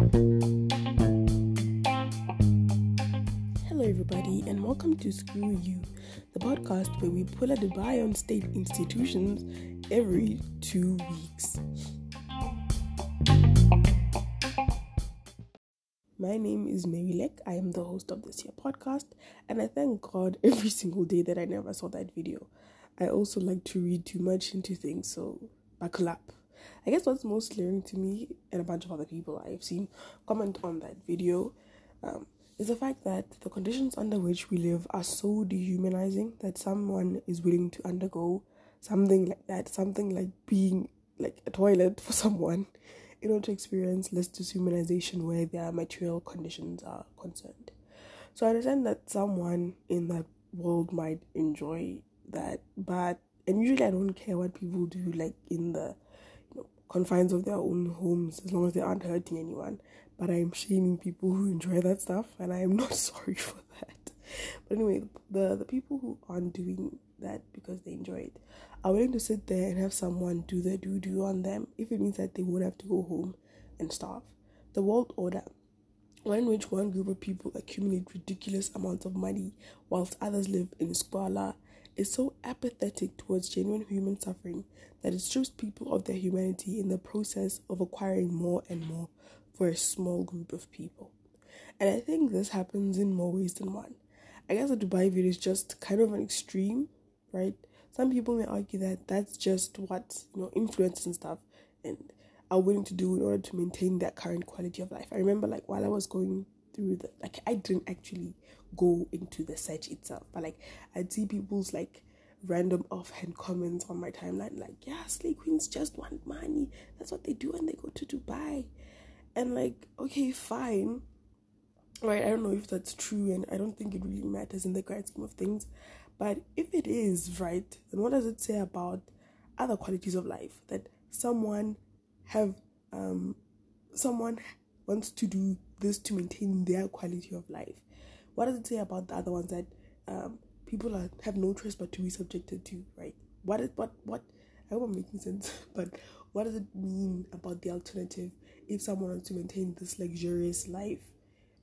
Hello, everybody, and welcome to Screw You, the podcast where we pull a Dubai on state institutions every two weeks. My name is Mewilec. I am the host of this here podcast, and I thank God every single day that I never saw that video. I also like to read too much into things, so buckle up. I guess what's most glaring to me and a bunch of other people I've seen comment on that video um, is the fact that the conditions under which we live are so dehumanizing that someone is willing to undergo something like that, something like being like a toilet for someone in order to experience less dehumanization where their material conditions are concerned. So I understand that someone in that world might enjoy that, but and usually I don't care what people do like in the confines of their own homes as long as they aren't hurting anyone. But I'm shaming people who enjoy that stuff, and I am not sorry for that. But anyway, the the people who aren't doing that because they enjoy it are willing to sit there and have someone do the doo doo on them if it means that they won't have to go home and starve. The world order, one in which one group of people accumulate ridiculous amounts of money whilst others live in squalor, is so apathetic towards genuine human suffering that it strips people of their humanity in the process of acquiring more and more for a small group of people. And I think this happens in more ways than one. I guess the Dubai video is just kind of an extreme, right? Some people may argue that that's just what you know influence and stuff and are willing to do in order to maintain that current quality of life. I remember like while I was going through the like I didn't actually go into the search itself, but like I'd see people's like random offhand comments on my timeline like, yeah, slay queens just want money. That's what they do when they go to Dubai. And like, okay, fine. Right, I don't know if that's true and I don't think it really matters in the grand scheme of things. But if it is right, then what does it say about other qualities of life that someone have um someone wants to do this to maintain their quality of life? What does it say about the other ones that um people are, have no choice but to be subjected to, right? What is what what I hope I'm making sense, but what does it mean about the alternative if someone wants to maintain this luxurious life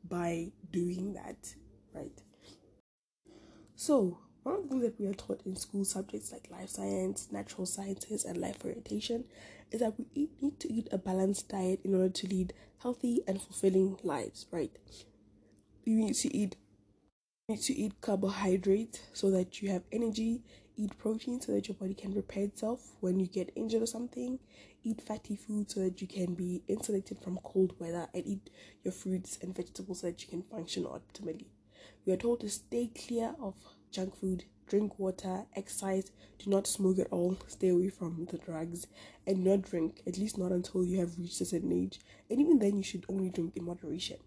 by doing that, right? So one of the things that we are taught in school subjects like life science, natural sciences, and life orientation is that we eat, need to eat a balanced diet in order to lead healthy and fulfilling lives, right? You need to eat need to eat carbohydrates so that you have energy, eat protein so that your body can repair itself when you get injured or something, eat fatty food so that you can be insulated from cold weather, and eat your fruits and vegetables so that you can function optimally. We are told to stay clear of junk food, drink water, exercise, do not smoke at all, stay away from the drugs, and not drink, at least not until you have reached a certain age. And even then, you should only drink in moderation.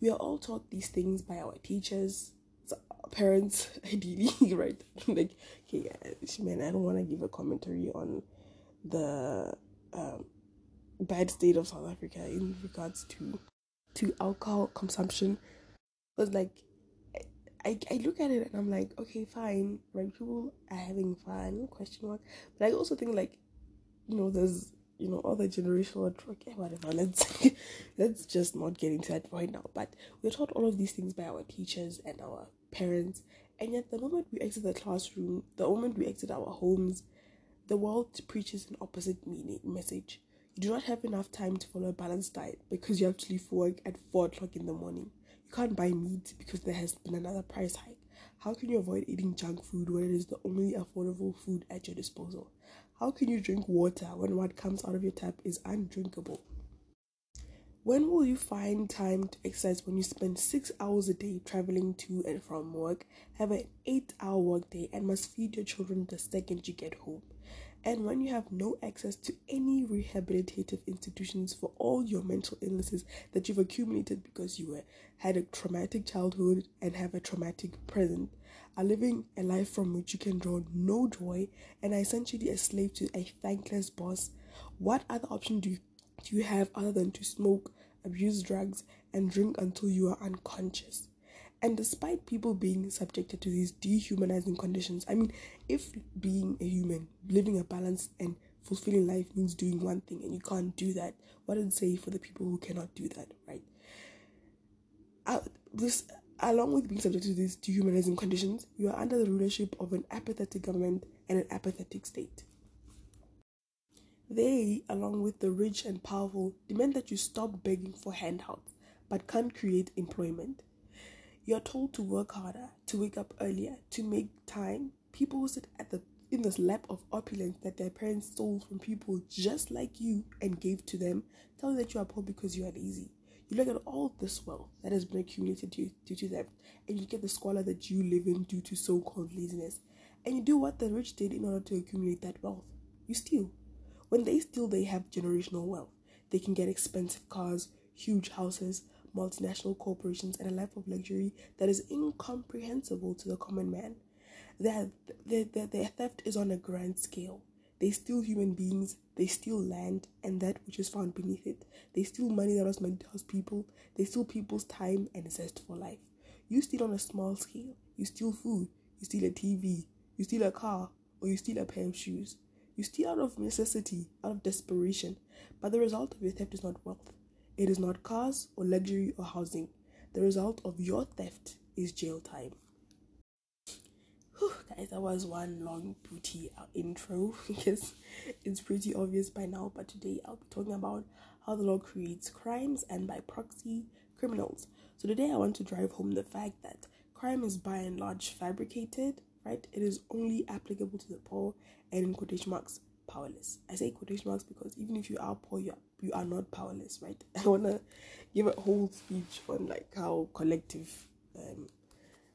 We are all taught these things by our teachers, parents, ideally, right? like, okay, man, I don't want to give a commentary on the um, bad state of South Africa in regards to to alcohol consumption. But like I, I look at it and I'm like, okay, fine, right? People are having fun, question mark. But I also think like, you know, there's you know, all the generational whatever. Let's let's just not get into that right now. But we're taught all of these things by our teachers and our parents, and yet the moment we exit the classroom, the moment we exit our homes, the world preaches an opposite meaning message. You do not have enough time to follow a balanced diet because you have to leave for work at four o'clock in the morning. You can't buy meat because there has been another price hike. How can you avoid eating junk food when it is the only affordable food at your disposal? How can you drink water when what comes out of your tap is undrinkable? When will you find time to exercise when you spend six hours a day traveling to and from work, have an eight hour workday, and must feed your children the second you get home? And when you have no access to any rehabilitative institutions for all your mental illnesses that you've accumulated because you were, had a traumatic childhood and have a traumatic present, are living a life from which you can draw no joy and are essentially a slave to a thankless boss, what other option do you, do you have other than to smoke, abuse drugs, and drink until you are unconscious? And despite people being subjected to these dehumanizing conditions, I mean, if being a human, living a balanced and fulfilling life means doing one thing and you can't do that. What does it say for the people who cannot do that, right? Uh, this, along with being subject to these dehumanizing conditions, you are under the rulership of an apathetic government and an apathetic state. They, along with the rich and powerful, demand that you stop begging for handouts but can't create employment. You're told to work harder, to wake up earlier, to make time. People who sit at the in this lap of opulence that their parents stole from people just like you and gave to them tell you that you are poor because you are lazy. You look at all this wealth that has been accumulated due, due to them, and you get the squalor that you live in due to so called laziness. And you do what the rich did in order to accumulate that wealth you steal. When they steal, they have generational wealth. They can get expensive cars, huge houses, multinational corporations, and a life of luxury that is incomprehensible to the common man. Their, their, their, their theft is on a grand scale. They steal human beings, they steal land and that which is found beneath it. They steal money that was meant to house people, they steal people's time and zest for life. You steal on a small scale. You steal food, you steal a TV, you steal a car, or you steal a pair of shoes. You steal out of necessity, out of desperation, but the result of your theft is not wealth. It is not cars or luxury or housing. The result of your theft is jail time. Guys, that was one long booty intro because it's pretty obvious by now. But today I'll be talking about how the law creates crimes and by proxy criminals. So today I want to drive home the fact that crime is by and large fabricated, right? It is only applicable to the poor and in quotation marks powerless. I say quotation marks because even if you are poor, you are, you are not powerless, right? I wanna give a whole speech on like how collective um,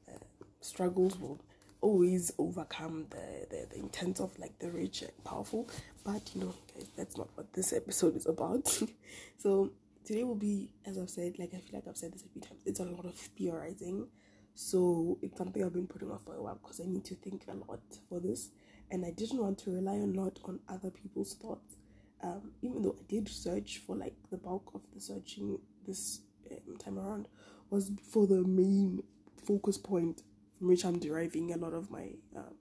uh, struggles will always overcome the, the the intent of like the rich and powerful. But you know, guys, that's not what this episode is about. so today will be, as I've said, like I feel like I've said this a few times. It's a lot of theorizing. So it's something I've been putting off for a while because I need to think a lot for this and I didn't want to rely a lot on other people's thoughts. Um, even though I did search for like the bulk of the searching this um, time around was for the main focus point from which I'm deriving a lot of my um,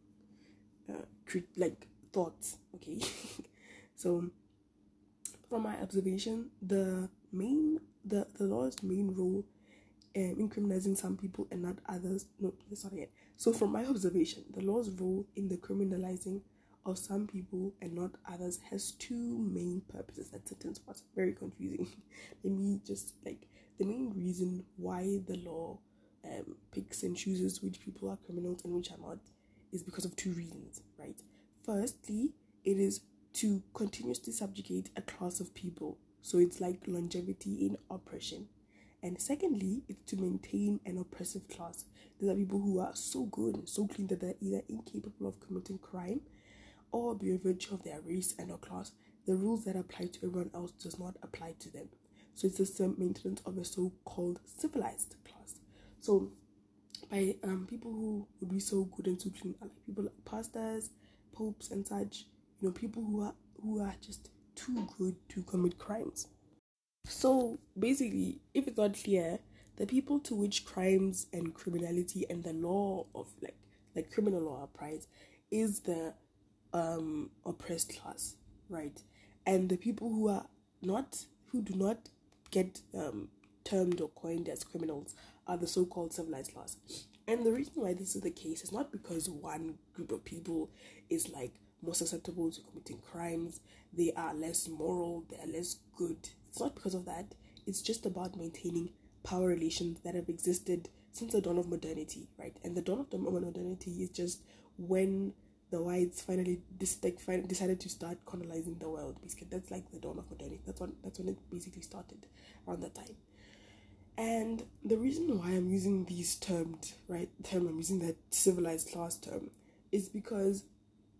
uh, cre- like thoughts. Okay, so from my observation, the main the the law's main role um, in criminalizing some people and not others. No, that's not it. So, from my observation, the law's role in the criminalizing of some people and not others has two main purposes. That sentence was very confusing. Let me just like the main reason why the law um, picks and chooses which people are criminals and which are not is because of two reasons, right? Firstly, it is to continuously subjugate a class of people. So it's like longevity in oppression. And secondly, it's to maintain an oppressive class. These are people who are so good and so clean that they're either incapable of committing crime or by virtue of their race and or class, the rules that apply to everyone else does not apply to them. So it's the maintenance of a so-called civilized class. So by um people who would be so good and so clean like people like pastors, popes and such, you know, people who are who are just too good to commit crimes. So basically, if it's not clear, the people to which crimes and criminality and the law of like like criminal law applies is the um oppressed class, right? And the people who are not who do not get um termed or coined as criminals are the so-called civilized class. And the reason why this is the case is not because one group of people is like more susceptible to committing crimes, they are less moral, they are less good, it's not because of that. It's just about maintaining power relations that have existed since the dawn of modernity, right? And the dawn of modernity is just when the whites finally decided to start colonizing the world. Basically, that's like the dawn of modernity. That's when that's when it basically started around that time. And the reason why I'm using these termed right term, I'm using that civilized class term, is because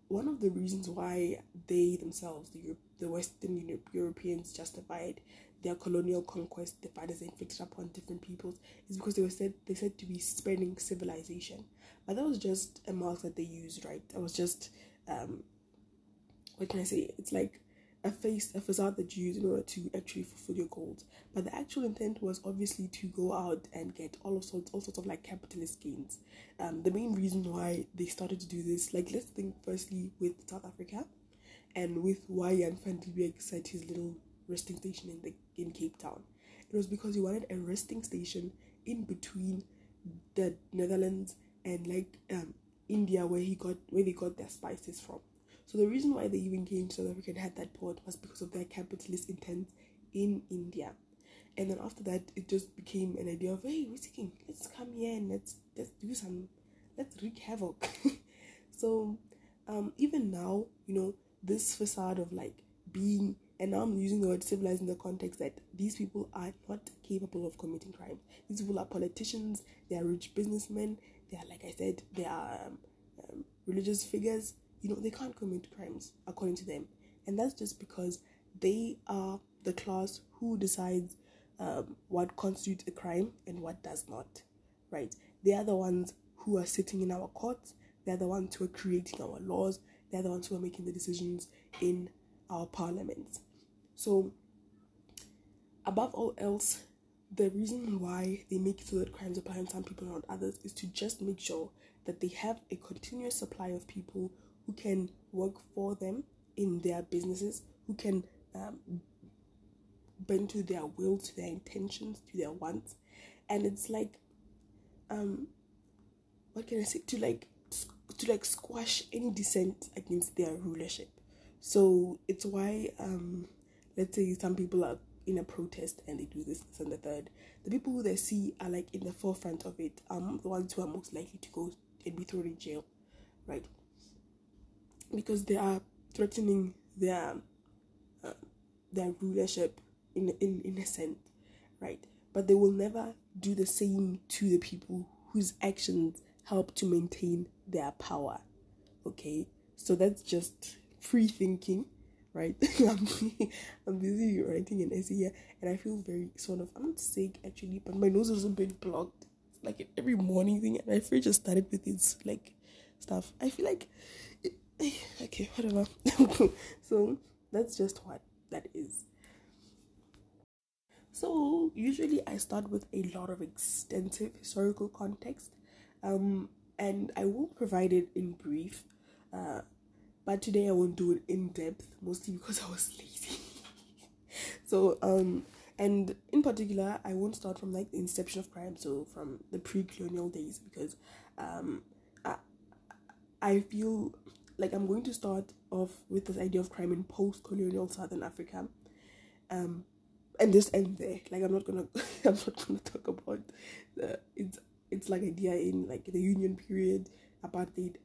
one of the reasons why they themselves, the Europe, the Western Europeans, justified their colonial conquest, the fathers inflicted upon different peoples, is because they were said they said to be spreading civilization. But that was just a mark that they used, right? That was just um, what can I say? It's like a face, a facade that you use in order to actually fulfill your goals. But the actual intent was obviously to go out and get all of sorts, all sorts of like capitalist gains. Um, the main reason why they started to do this, like let's think firstly with South Africa, and with why Jan van Riebeeck set his little resting station in the in Cape Town. It was because he wanted a resting station in between the Netherlands and like um, India where he got where they got their spices from. So the reason why they even came to South Africa and had that port was because of their capitalist intent in India. And then after that it just became an idea of hey we're thinking let's come here and let's let's do some let's wreak havoc. so um even now, you know, this facade of like being and now I'm using the word civilized in the context that these people are not capable of committing crime. These people are politicians, they are rich businessmen, they are, like I said, they are um, um, religious figures. You know, they can't commit crimes according to them. And that's just because they are the class who decides um, what constitutes a crime and what does not, right? They are the ones who are sitting in our courts, they're the ones who are creating our laws, they're the ones who are making the decisions in our parliaments. So, above all else, the reason why they make it so that crimes apply on some people and not others is to just make sure that they have a continuous supply of people who can work for them in their businesses, who can um, bend to their will, to their intentions, to their wants, and it's like, um, what can I say? To like, to like squash any dissent against their rulership. So it's why um let's say some people are in a protest and they do this, this and the third, the people who they see are like in the forefront of it, um, the ones who are most likely to go and be thrown in jail, right? Because they are threatening their uh, their rulership in in sense, right? But they will never do the same to the people whose actions help to maintain their power. Okay, so that's just free thinking right? I'm, I'm busy writing an essay here, and I feel very sort of I'm not sick actually, but my nose is a bit blocked. Like every morning thing, and my fridge just started with its like stuff. I feel like okay, whatever. so that's just what that is. So usually I start with a lot of extensive historical context, um, and I will provide it in brief. Uh, but today I won't do it in depth, mostly because I was lazy. so um and in particular I won't start from like the inception of crime, so from the pre-colonial days because um I I feel like I'm going to start off with this idea of crime in post-colonial Southern Africa. Um and just end there. Like I'm not gonna I'm not gonna talk about the it's it's like idea in like the union period, apartheid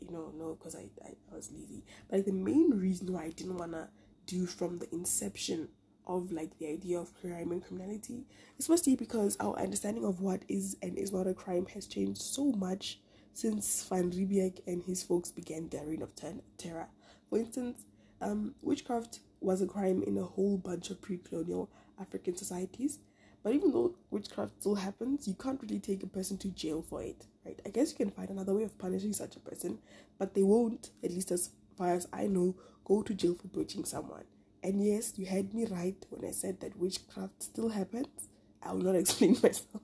you know, no, because I, I, I was lazy. But like, the main reason why I didn't want to do from the inception of like the idea of crime and criminality is mostly because our understanding of what is and is not a crime has changed so much since Van Riebeeck and his folks began their reign of ter- terror. For instance, um, witchcraft was a crime in a whole bunch of pre-colonial African societies, but even though witchcraft still happens, you can't really take a person to jail for it, right? I guess you can find another way of punishing such a person, but they won't, at least as far as I know, go to jail for bewitching someone. And yes, you had me right when I said that witchcraft still happens. I will not explain myself.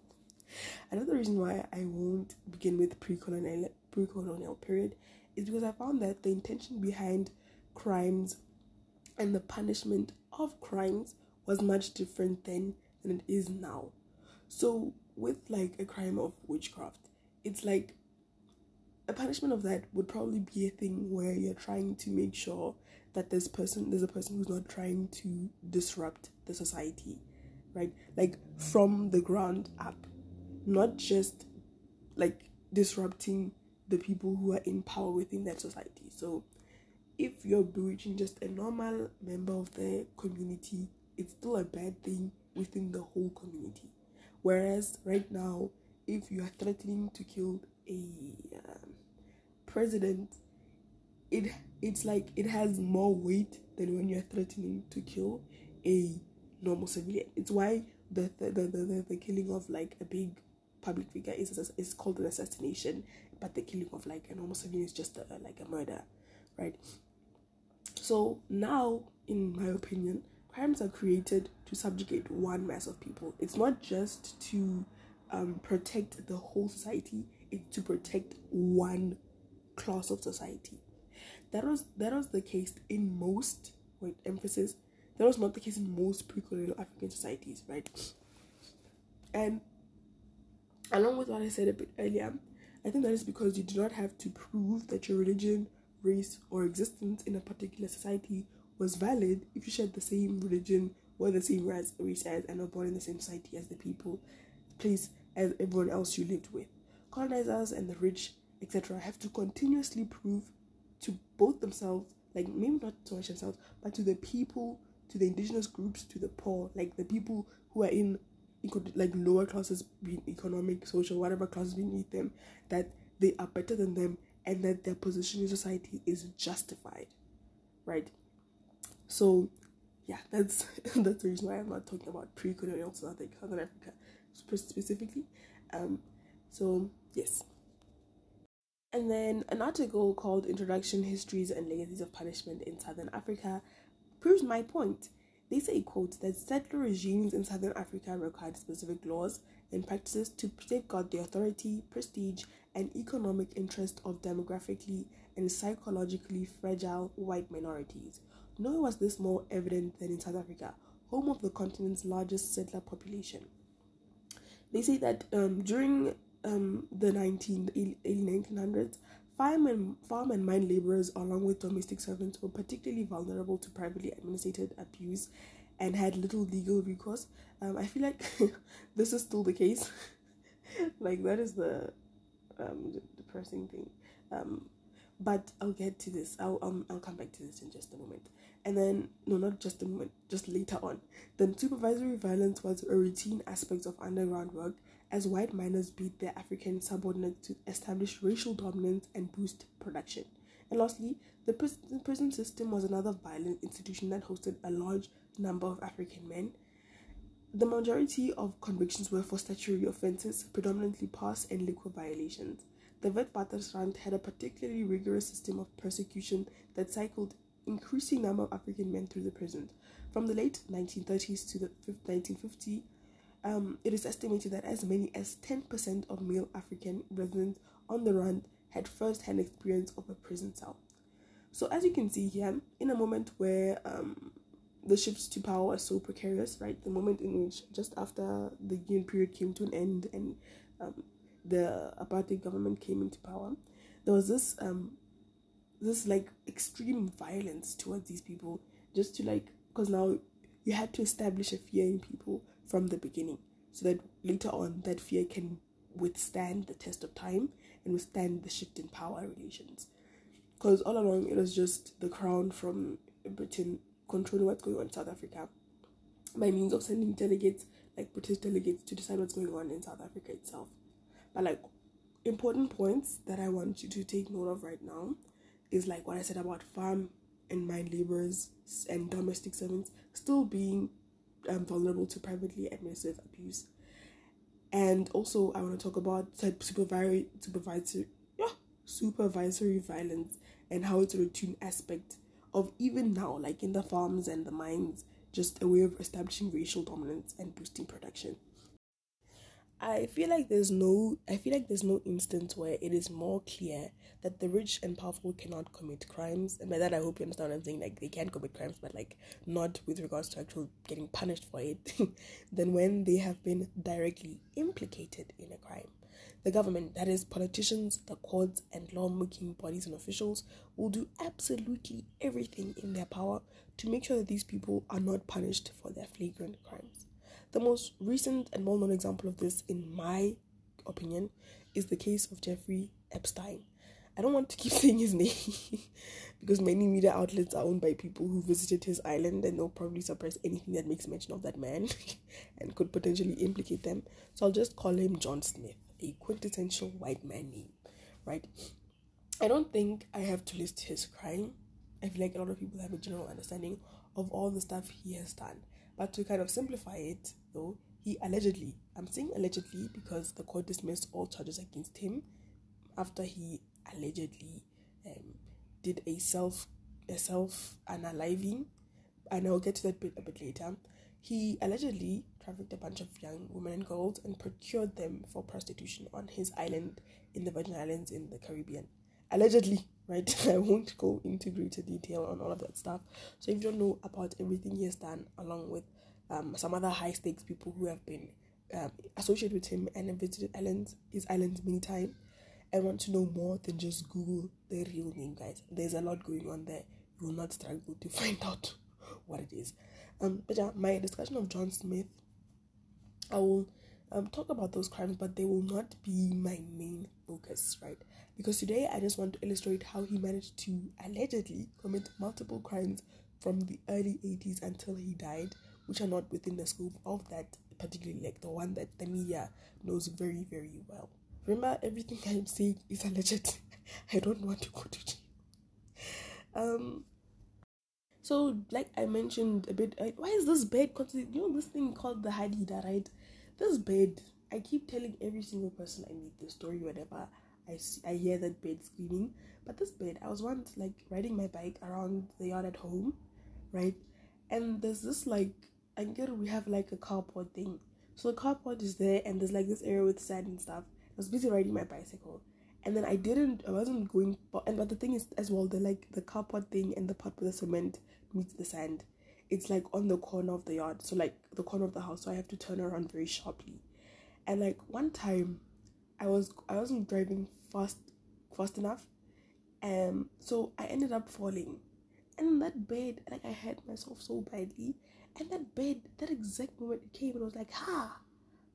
Another reason why I won't begin with pre-colonial pre-colonial period is because I found that the intention behind crimes and the punishment of crimes was much different than than it is now. So with like a crime of witchcraft, it's like a punishment of that would probably be a thing where you're trying to make sure that this person there's a person who's not trying to disrupt the society, right? Like from the ground up, not just like disrupting the people who are in power within that society. So if you're bewitching just a normal member of the community, it's still a bad thing within the whole community. Whereas right now, if you are threatening to kill a um, president, it it's like it has more weight than when you're threatening to kill a normal civilian. It's why the the, the, the, the killing of like a big public figure is is called an assassination, but the killing of like a normal civilian is just a, like a murder, right? So now, in my opinion, crimes are created to subjugate one mass of people. It's not just to um, protect the whole society, it's to protect one class of society. that was that was the case in most wait emphasis that was not the case in most pre-colonial African societies, right? And along with what I said a bit earlier, I think that is because you do not have to prove that your religion, race, or existence in a particular society was valid if you shared the same religion, were the same race, race as, and were born in the same society as the people, place as everyone else you lived with. Colonizers and the rich, etc., have to continuously prove to both themselves, like maybe not so much themselves, but to the people, to the indigenous groups, to the poor, like the people who are in like lower classes being economic, social, whatever classes beneath them, that they are better than them and that their position in society is justified. Right? So yeah, that's that's the reason why I'm not talking about pre-colonial South Southern Africa specifically. Um, so yes. And then an article called Introduction, Histories and Legacies of Punishment in Southern Africa proves my point. They say, quote, that settler regimes in Southern Africa required specific laws and practices to safeguard the authority, prestige, and economic interest of demographically and psychologically fragile white minorities. Nor was this more evident than in South Africa, home of the continent's largest settler population. They say that um, during um, the 19, early 1900s, farm and, farm and mine laborers, along with domestic servants, were particularly vulnerable to privately administered abuse and had little legal recourse. Um, I feel like this is still the case. like, that is the um, depressing thing. Um, but I'll get to this. I'll um, I'll come back to this in just a moment. And then no, not just a moment, just later on. Then supervisory violence was a routine aspect of underground work as white miners beat their African subordinates to establish racial dominance and boost production. And lastly, the prison system was another violent institution that hosted a large number of African men. The majority of convictions were for statutory offences, predominantly pass and liquor violations. The Witwatersrand had a particularly rigorous system of persecution that cycled increasing number of African men through the prison. From the late 1930s to the 1950s, um, it is estimated that as many as 10% of male African residents on the Rand had first hand experience of a prison cell. So, as you can see here, in a moment where um, the shifts to power are so precarious, right? The moment in which just after the Union period came to an end and um, the apartheid government came into power, there was this um, this like extreme violence towards these people, just to like because now you had to establish a fear in people from the beginning so that later on that fear can withstand the test of time and withstand the shift in power relations. Because all along it was just the crown from Britain controlling what's going on in South Africa by means of sending delegates, like British delegates, to decide what's going on in South Africa itself. But like important points that I want you to take note of right now is like what I said about farm and mine laborers and domestic servants still being um, vulnerable to privately administered abuse. And also, I want to talk about supervisory, supervisory, yeah, supervisory violence and how it's a routine aspect of even now, like in the farms and the mines, just a way of establishing racial dominance and boosting production. I feel like there's no I feel like there's no instance where it is more clear that the rich and powerful cannot commit crimes. And by that I hope you understand what I'm saying, like they can commit crimes, but like not with regards to actual getting punished for it, than when they have been directly implicated in a crime. The government, that is politicians, the courts and lawmaking bodies and officials, will do absolutely everything in their power to make sure that these people are not punished for their flagrant crimes. The most recent and well known example of this, in my opinion, is the case of Jeffrey Epstein. I don't want to keep saying his name because many media outlets are owned by people who visited his island and they'll probably suppress anything that makes mention of that man and could potentially implicate them. So I'll just call him John Smith, a quintessential white man name, right? I don't think I have to list his crime. I feel like a lot of people have a general understanding of all the stuff he has done. But to kind of simplify it, though, he allegedly, I'm saying allegedly because the court dismissed all charges against him after he allegedly um, did a self a self unaliving, and I'll get to that bit a bit later. He allegedly trafficked a bunch of young women and girls and procured them for prostitution on his island in the Virgin Islands in the Caribbean. Allegedly, right? I won't go into greater detail on all of that stuff. So if you don't know about everything he has done, along with um, some other high stakes people who have been um, associated with him and have visited islands, his islands many times, and want to know more than just Google the real name, guys. There's a lot going on there. You will not struggle to find out what it is. Um, but yeah, my discussion of John Smith, I will um, talk about those crimes, but they will not be my main focus, right? Because today I just want to illustrate how he managed to allegedly commit multiple crimes from the early 80s until he died, which are not within the scope of that particularly like the one that the media knows very, very well. Remember, everything I'm saying is alleged. I don't want to go to jail. Um, so, like I mentioned a bit, why is this bed? You know this thing called the Hadeda, right? This bed, I keep telling every single person I meet the story, whatever. I see, I hear that bed screaming. But this bed, I was once like riding my bike around the yard at home, right? And there's this like, I get we have like a carport thing. So the carport is there, and there's like this area with sand and stuff. I was busy riding my bicycle, and then I didn't, I wasn't going. But and but the thing is as well, the like the carport thing and the part with the cement meets the sand. It's like on the corner of the yard, so like the corner of the house. So I have to turn around very sharply. And like one time, I was I wasn't driving fast fast enough, um. So I ended up falling, and that bed like I hurt myself so badly, and that bed that exact moment it came and I was like ha,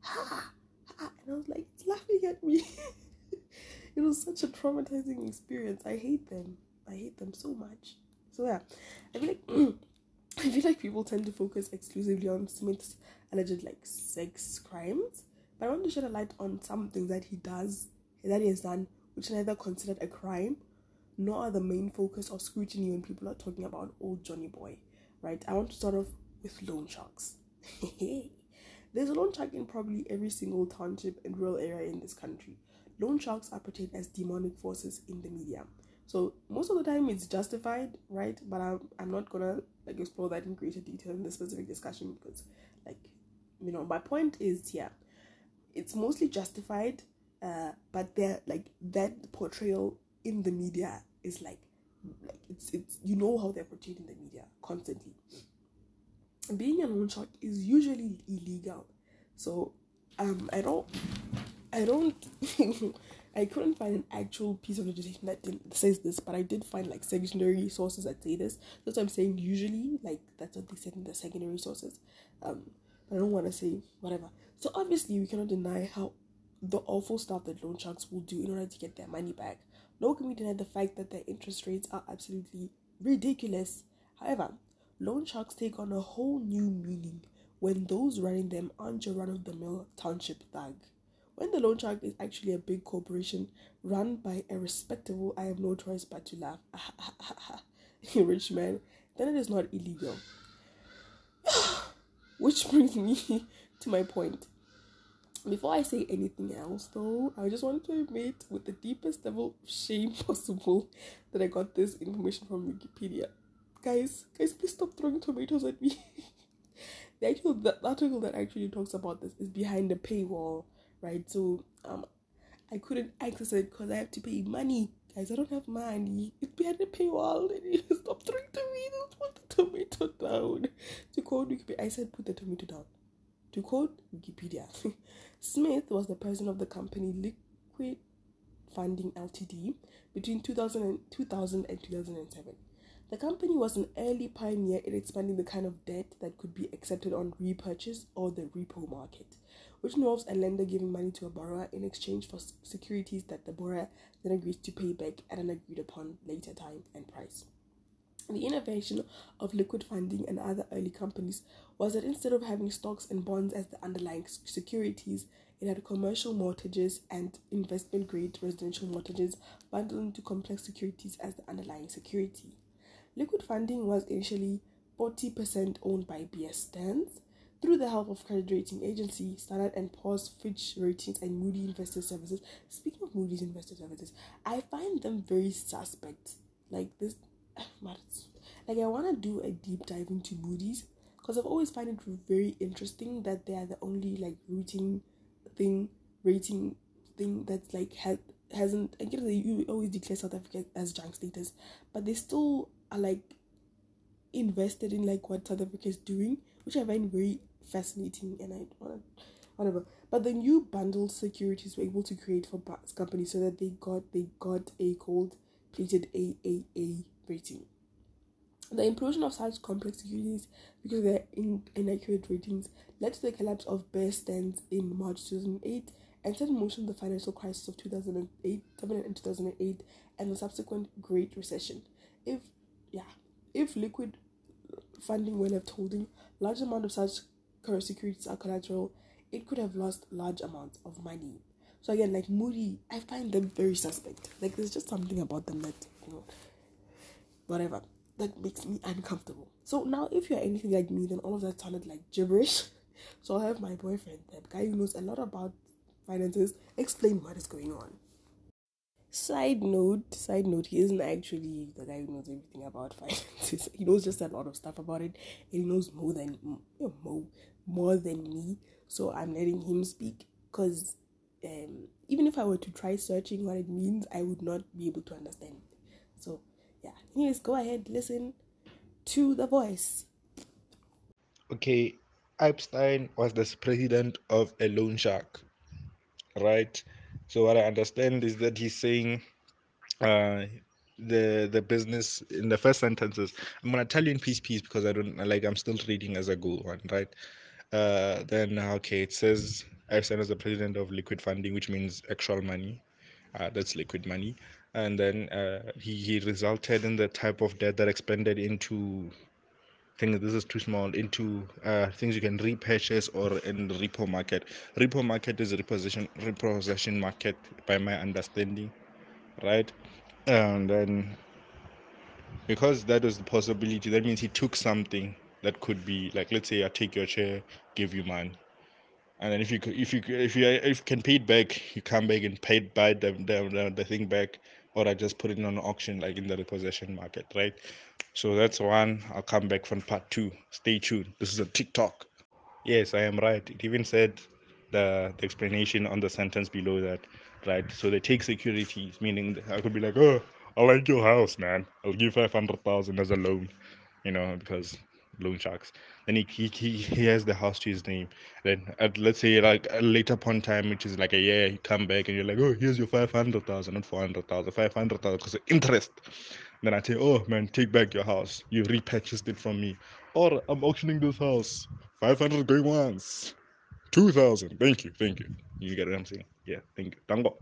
ha, ha, and I was like it's laughing at me. it was such a traumatizing experience. I hate them. I hate them so much. So yeah, I feel like I feel like people tend to focus exclusively on Smith's alleged like sex crimes, but I want to shed a light on something that he does that he has done, which is neither considered a crime nor are the main focus of scrutiny when people are talking about old Johnny Boy. Right? I want to start off with loan sharks. There's a loan shark in probably every single township and rural area in this country. Loan sharks are portrayed as demonic forces in the media. So most of the time it's justified, right? But I'm I'm not gonna like explore that in greater detail in this specific discussion because like you know my point is yeah, it's mostly justified, uh, but they're like that portrayal in the media is like like it's it's you know how they're portrayed in the media constantly. Being a loan shark is usually illegal, so um I don't I don't I couldn't find an actual piece of legislation that says this, but I did find like secondary sources that say this. That's what I'm saying. Usually, like that's what they said in the secondary sources. Um, I don't want to say whatever. So obviously, we cannot deny how the awful stuff that loan sharks will do in order to get their money back. Nor can we deny the fact that their interest rates are absolutely ridiculous. However, loan sharks take on a whole new meaning when those running them aren't your run-of-the-mill township thug. When the loan shark is actually a big corporation run by a respectable, I have no choice but to laugh, rich man, then it is not illegal. Which brings me to my point. Before I say anything else, though, I just want to admit with the deepest level of shame possible that I got this information from Wikipedia. Guys, guys, please stop throwing tomatoes at me. the actual the article that actually talks about this is behind the paywall right? So um, I couldn't access it because I have to pay money. Guys, I don't have money. It's behind the paywall. And you stop throwing tomatoes. Put the tomato down. To quote Wikipedia, I said put the tomato down. To quote Wikipedia, Smith was the president of the company Liquid Funding Ltd between 2000 and, 2000 and 2007. The company was an early pioneer in expanding the kind of debt that could be accepted on repurchase or the repo market which involves a lender giving money to a borrower in exchange for securities that the borrower then agrees to pay back at an agreed upon later time and price. The innovation of liquid funding and other early companies was that instead of having stocks and bonds as the underlying securities, it had commercial mortgages and investment grade residential mortgages bundled into complex securities as the underlying security. Liquid funding was initially 40% owned by Bear Stearns through the help of credit rating agency Standard and Poor's, Fitch Ratings, and Moody Investor Services. Speaking of Moody's Investor Services, I find them very suspect. Like this, like I want to do a deep dive into Moody's because I've always find it very interesting that they are the only like rating thing, rating thing that's like had hasn't. I that you always declare South Africa as junk status, but they still are like invested in like what South Africa is doing, which I find very fascinating, and I want whatever. But the new bundled securities were able to create for banks' companies so that they got they got a gold plated AAA rating. The implosion of such complex securities because of their in- inaccurate ratings led to the collapse of Bear Stearns in March 2008 and set in motion the financial crisis of 2008, 7 and 2008 and the subsequent Great Recession. If, yeah, if liquid funding were left holding large amount of such securities are collateral, it could have lost large amounts of money. So again, like Moody, I find them very suspect. Like there's just something about them that you know, whatever, that makes me uncomfortable. So now, if you're anything like me, then all of that sounded like gibberish. So I'll have my boyfriend, that guy who knows a lot about finances, explain what is going on. Side note, side note, he isn't actually the guy who knows everything about finances. He knows just a lot of stuff about it, and he knows more than more, more than me. So I'm letting him speak because um, even if I were to try searching what it means, I would not be able to understand. So yeah. Anyways, go ahead, listen to the voice. Okay, Epstein was the president of a loan shark, right? So what I understand is that he's saying uh, the the business in the first sentences. I'm gonna tell you in piece piece because I don't like I'm still reading as I go on, right? Uh, then okay, it says Epstein was the president of Liquid Funding, which means actual money. Uh, that's liquid money, and then uh, he he resulted in the type of debt that expanded into think this is too small into uh, things you can repurchase or in the repo market. Repo market is a repossession repossession market by my understanding, right? And then because that was the possibility, that means he took something that could be like let's say I take your chair, give you money. And then if you if you if you if you can pay it back, you come back and pay buy the, the the thing back, or I just put it on auction like in the repossession market, right? So that's one. I'll come back from part two. Stay tuned. This is a TikTok. Yes, I am right. It even said the, the explanation on the sentence below that, right? So they take securities, meaning I could be like, oh, I like your house, man. I'll give 500,000 as a loan, you know, because loan sharks. Then he, he, he, he has the house to his name. Then at let's say like a later point time, which is like a year, you come back and you're like, oh, here's your 500,000, not 400,000, 500,000 because of interest. Then I say, oh man, take back your house. You repurchased it from me. Or I'm auctioning this house. 500 going once. 2,000. Thank you. Thank you. You get what I'm saying? Yeah. Thank you. Tango.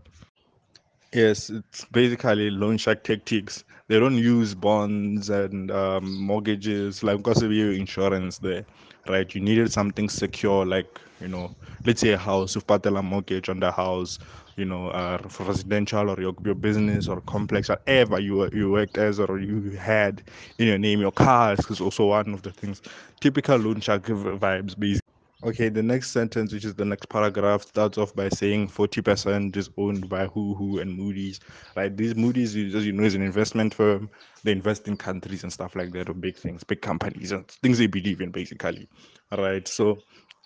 Yes, it's basically loan shark tactics. They don't use bonds and um, mortgages like because of your insurance there, right? You needed something secure, like you know, let's say a house. You've got a mortgage on the house, you know, uh, for residential or your, your business or complex, whatever you you worked as or you had in your name. Your cars is also one of the things. Typical loan shark vibes, basically. Okay, the next sentence, which is the next paragraph, starts off by saying 40% is owned by Who Who and Moody's. Right, these Moody's, as you know, is an investment firm. They invest in countries and stuff like that, or big things, big companies, and things they believe in, basically. All right, so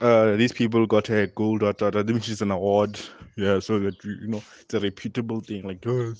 uh, these people got a gold or which is an award, yeah, so that you know it's a reputable thing, like oh,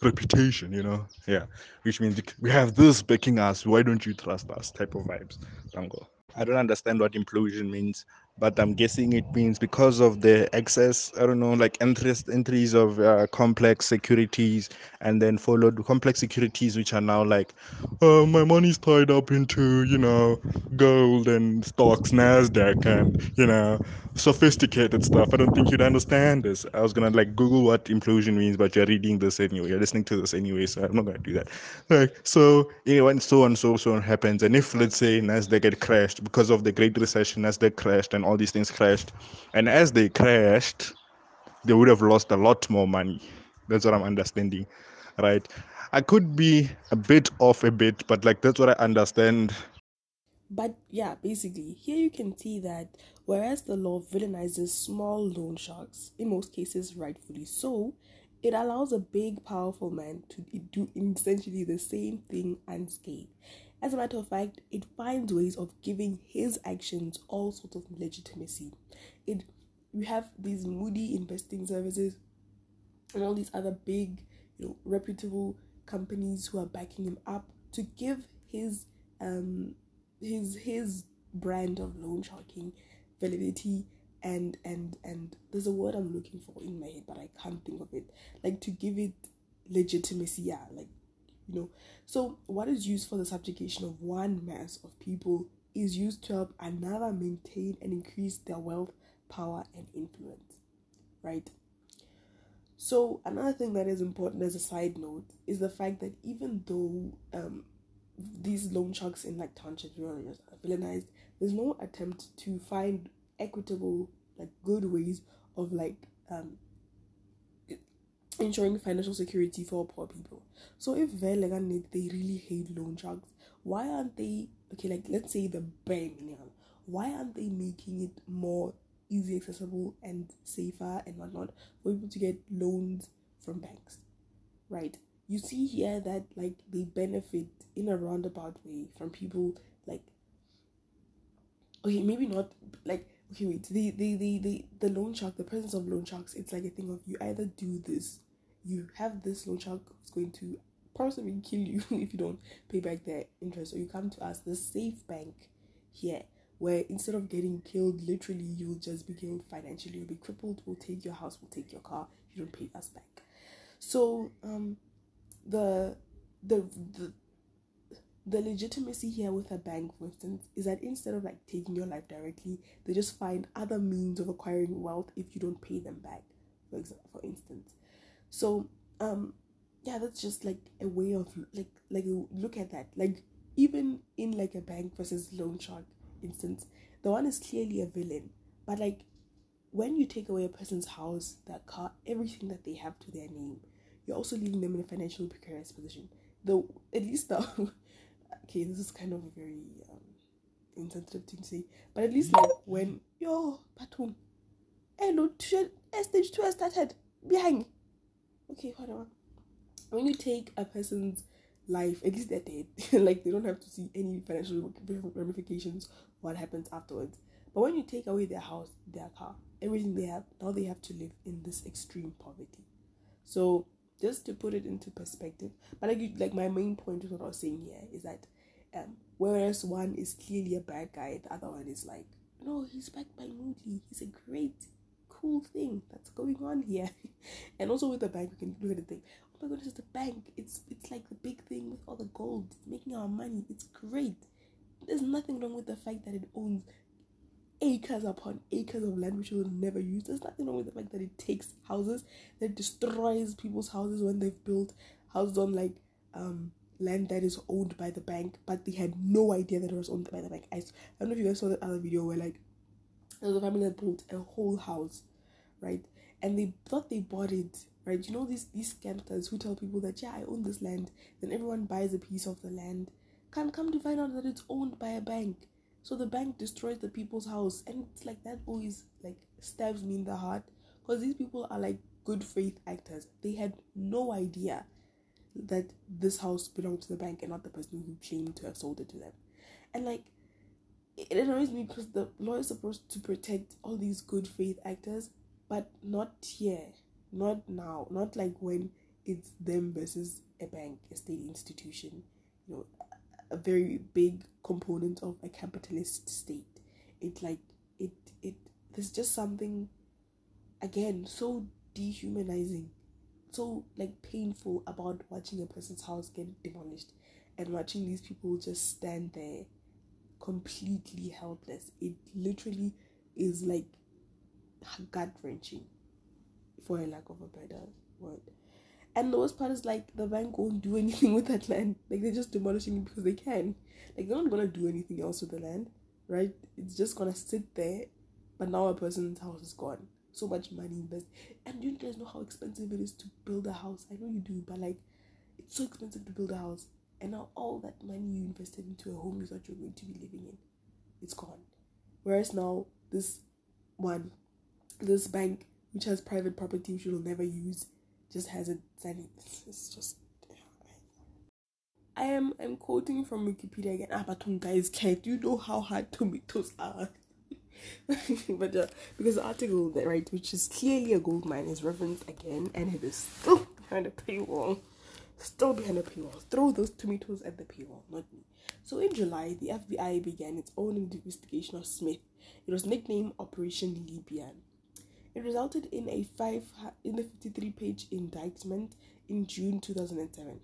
reputation, you know, yeah, which means we have this backing us. Why don't you trust us? Type of vibes. Tango. I don't understand what implosion means, but I'm guessing it means because of the excess, I don't know, like interest entries of uh, complex securities, and then followed complex securities which are now like, oh, my money's tied up into, you know, gold and stocks, Nasdaq, and you know, sophisticated stuff. I don't think you'd understand this. I was gonna like Google what implosion means, but you're reading this anyway. You're listening to this anyway, so I'm not gonna do that. Like so, know, when so and so so happens, and if let's say Nasdaq get crashed because of the Great Recession, Nasdaq crashed, and all these things crashed, and as they crashed, they would have lost a lot more money. That's what I'm understanding, right? I could be a bit off a bit, but like that's what I understand but yeah, basically, here you can see that whereas the law villainizes small loan sharks, in most cases rightfully so, it allows a big, powerful man to do essentially the same thing unscathed. As a matter of fact, it finds ways of giving his actions all sorts of legitimacy. It we have these moody investing services and all these other big, you know, reputable companies who are backing him up to give his um his his brand of loan sharking validity and and and there's a word I'm looking for in my head but I can't think of it like to give it legitimacy yeah like you know. So what is used for the subjugation of one mass of people is used to help another maintain and increase their wealth power and influence right? So another thing that is important as a side note is the fact that even though um, these loan sharks in like townships are villainized, there's no attempt to find equitable, like good ways of like um, ensuring financial security for poor people. So if they really hate loan sharks, why aren't they okay? Like let's say the bare minimum, why aren't they making it more easy accessible and safer and whatnot for people to get loans from banks right you see here that like they benefit in a roundabout way from people like okay maybe not like okay wait the the the the, the loan shark the presence of loan sharks it's like a thing of you either do this you have this loan shark who's going to possibly kill you if you don't pay back their interest. Or you come to us the safe bank here where instead of getting killed literally you'll just be killed financially. You'll be crippled we'll take your house we'll take your car you don't pay us back. So um the the the the legitimacy here with a bank for instance is that instead of like taking your life directly they just find other means of acquiring wealth if you don't pay them back. For example for instance so um yeah that's just like a way of like like look at that like even in like a bank versus loan shark instance, the one is clearly a villain. But like when you take away a person's house, their car, everything that they have to their name, you're also leaving them in a financially precarious position. Though at least the okay, this is kind of a very um, insensitive thing to say, but at least like when yo patung, hello, stage two has started behind. Okay, whatever. When you take a person's life, at least they're dead. like they don't have to see any financial ramifications what happens afterwards. But when you take away their house, their car, everything they have, now they have to live in this extreme poverty. So just to put it into perspective, but like like my main point is what I was saying here is that um, whereas one is clearly a bad guy, the other one is like, no, he's backed by Moody. He's a great, cool thing that's going on here. and also with the bank, we can look at the thing. Oh my goodness, it's just the bank. It's it's like the big thing with all the gold. It's making our money. It's great. There's nothing wrong with the fact that it owns acres upon acres of land which it will never use. There's nothing wrong with the fact that it takes houses, that destroys people's houses when they've built houses on like um land that is owned by the bank, but they had no idea that it was owned by the bank. I, I don't know if you guys saw that other video where like there was a family that built a whole house, right? And they thought they bought it, right? You know these these scammers who tell people that yeah I own this land, then everyone buys a piece of the land can come to find out that it's owned by a bank. So the bank destroys the people's house, and it's like that always like stabs me in the heart because these people are like good faith actors. They had no idea that this house belonged to the bank and not the person who claimed to have sold it to them. And like it annoys me because the law is supposed to protect all these good faith actors, but not here, not now, not like when it's them versus a bank, a state institution, you know, a very big component of a capitalist state. It like it it there's just something again so dehumanizing, so like painful about watching a person's house get demolished and watching these people just stand there completely helpless. It literally is like gut wrenching for a lack of a better word. And the worst part is like the bank won't do anything with that land. Like they're just demolishing it because they can. Like they're not gonna do anything else with the land, right? It's just gonna sit there. But now a person's house is gone. So much money invested. And you guys know how expensive it is to build a house. I know you do, but like it's so expensive to build a house. And now all that money you invested into a home you thought you were going to be living in, it's gone. Whereas now this one, this bank which has private property which you'll never use just hasn't said it. It's just. I am I'm quoting from Wikipedia again. Ah, but guys, can't you know how hard tomatoes are? but uh, because the article that right, which is clearly a gold mine, is referenced again, and it is still behind a paywall. Still behind a paywall. Throw those tomatoes at the paywall, not me. So in July, the FBI began its own investigation of Smith. It was nicknamed Operation Leap Year. It resulted in a five in a 53 page indictment in June 2007.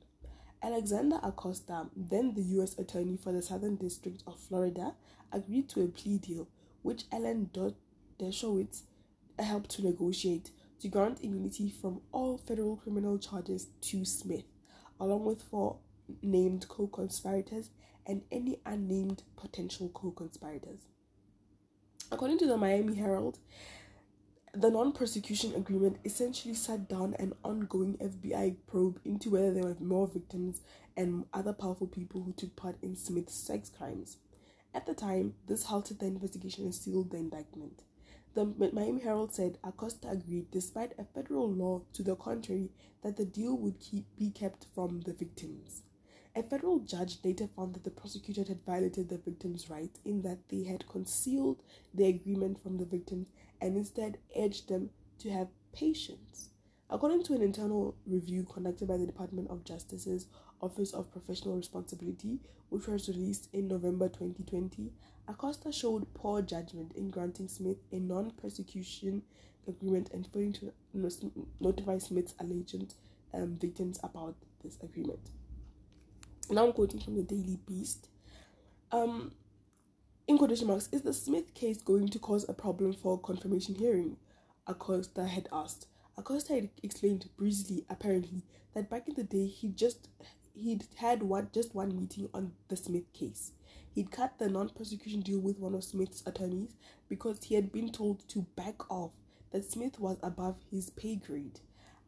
Alexander Acosta, then the U.S. Attorney for the Southern District of Florida, agreed to a plea deal, which Alan Dershowitz helped to negotiate to grant immunity from all federal criminal charges to Smith, along with four named co conspirators and any unnamed potential co conspirators. According to the Miami Herald, the non prosecution agreement essentially sat down an ongoing FBI probe into whether there were more victims and other powerful people who took part in Smith's sex crimes. At the time, this halted the investigation and sealed the indictment. The Miami Herald said Acosta agreed, despite a federal law to the contrary, that the deal would keep, be kept from the victims. A federal judge later found that the prosecutor had violated the victims' rights in that they had concealed the agreement from the victims and instead urged them to have patience. According to an internal review conducted by the Department of Justice's Office of Professional Responsibility, which was released in November 2020, Acosta showed poor judgment in granting Smith a non persecution agreement and failing to notify Smith's alleged um, victims about this agreement. Now I'm quoting from the Daily Beast. Um, in quotation marks, is the Smith case going to cause a problem for confirmation hearing? Acosta had asked. Acosta had explained breezily, apparently, that back in the day he just he'd had one just one meeting on the Smith case. He'd cut the non-prosecution deal with one of Smith's attorneys because he had been told to back off, that Smith was above his pay grade.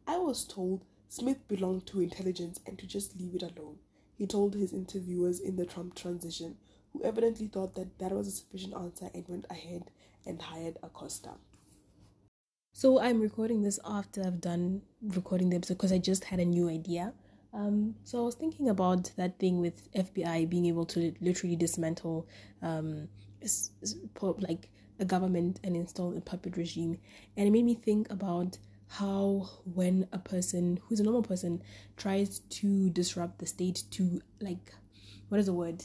I was told Smith belonged to intelligence and to just leave it alone. He told his interviewers in the Trump transition who evidently thought that that was a sufficient answer and went ahead and hired Acosta. So I'm recording this after I've done recording the episode because I just had a new idea. Um, so I was thinking about that thing with FBI being able to literally dismantle um, like a government and install a puppet regime, and it made me think about how when a person who's a normal person tries to disrupt the state to like what is the word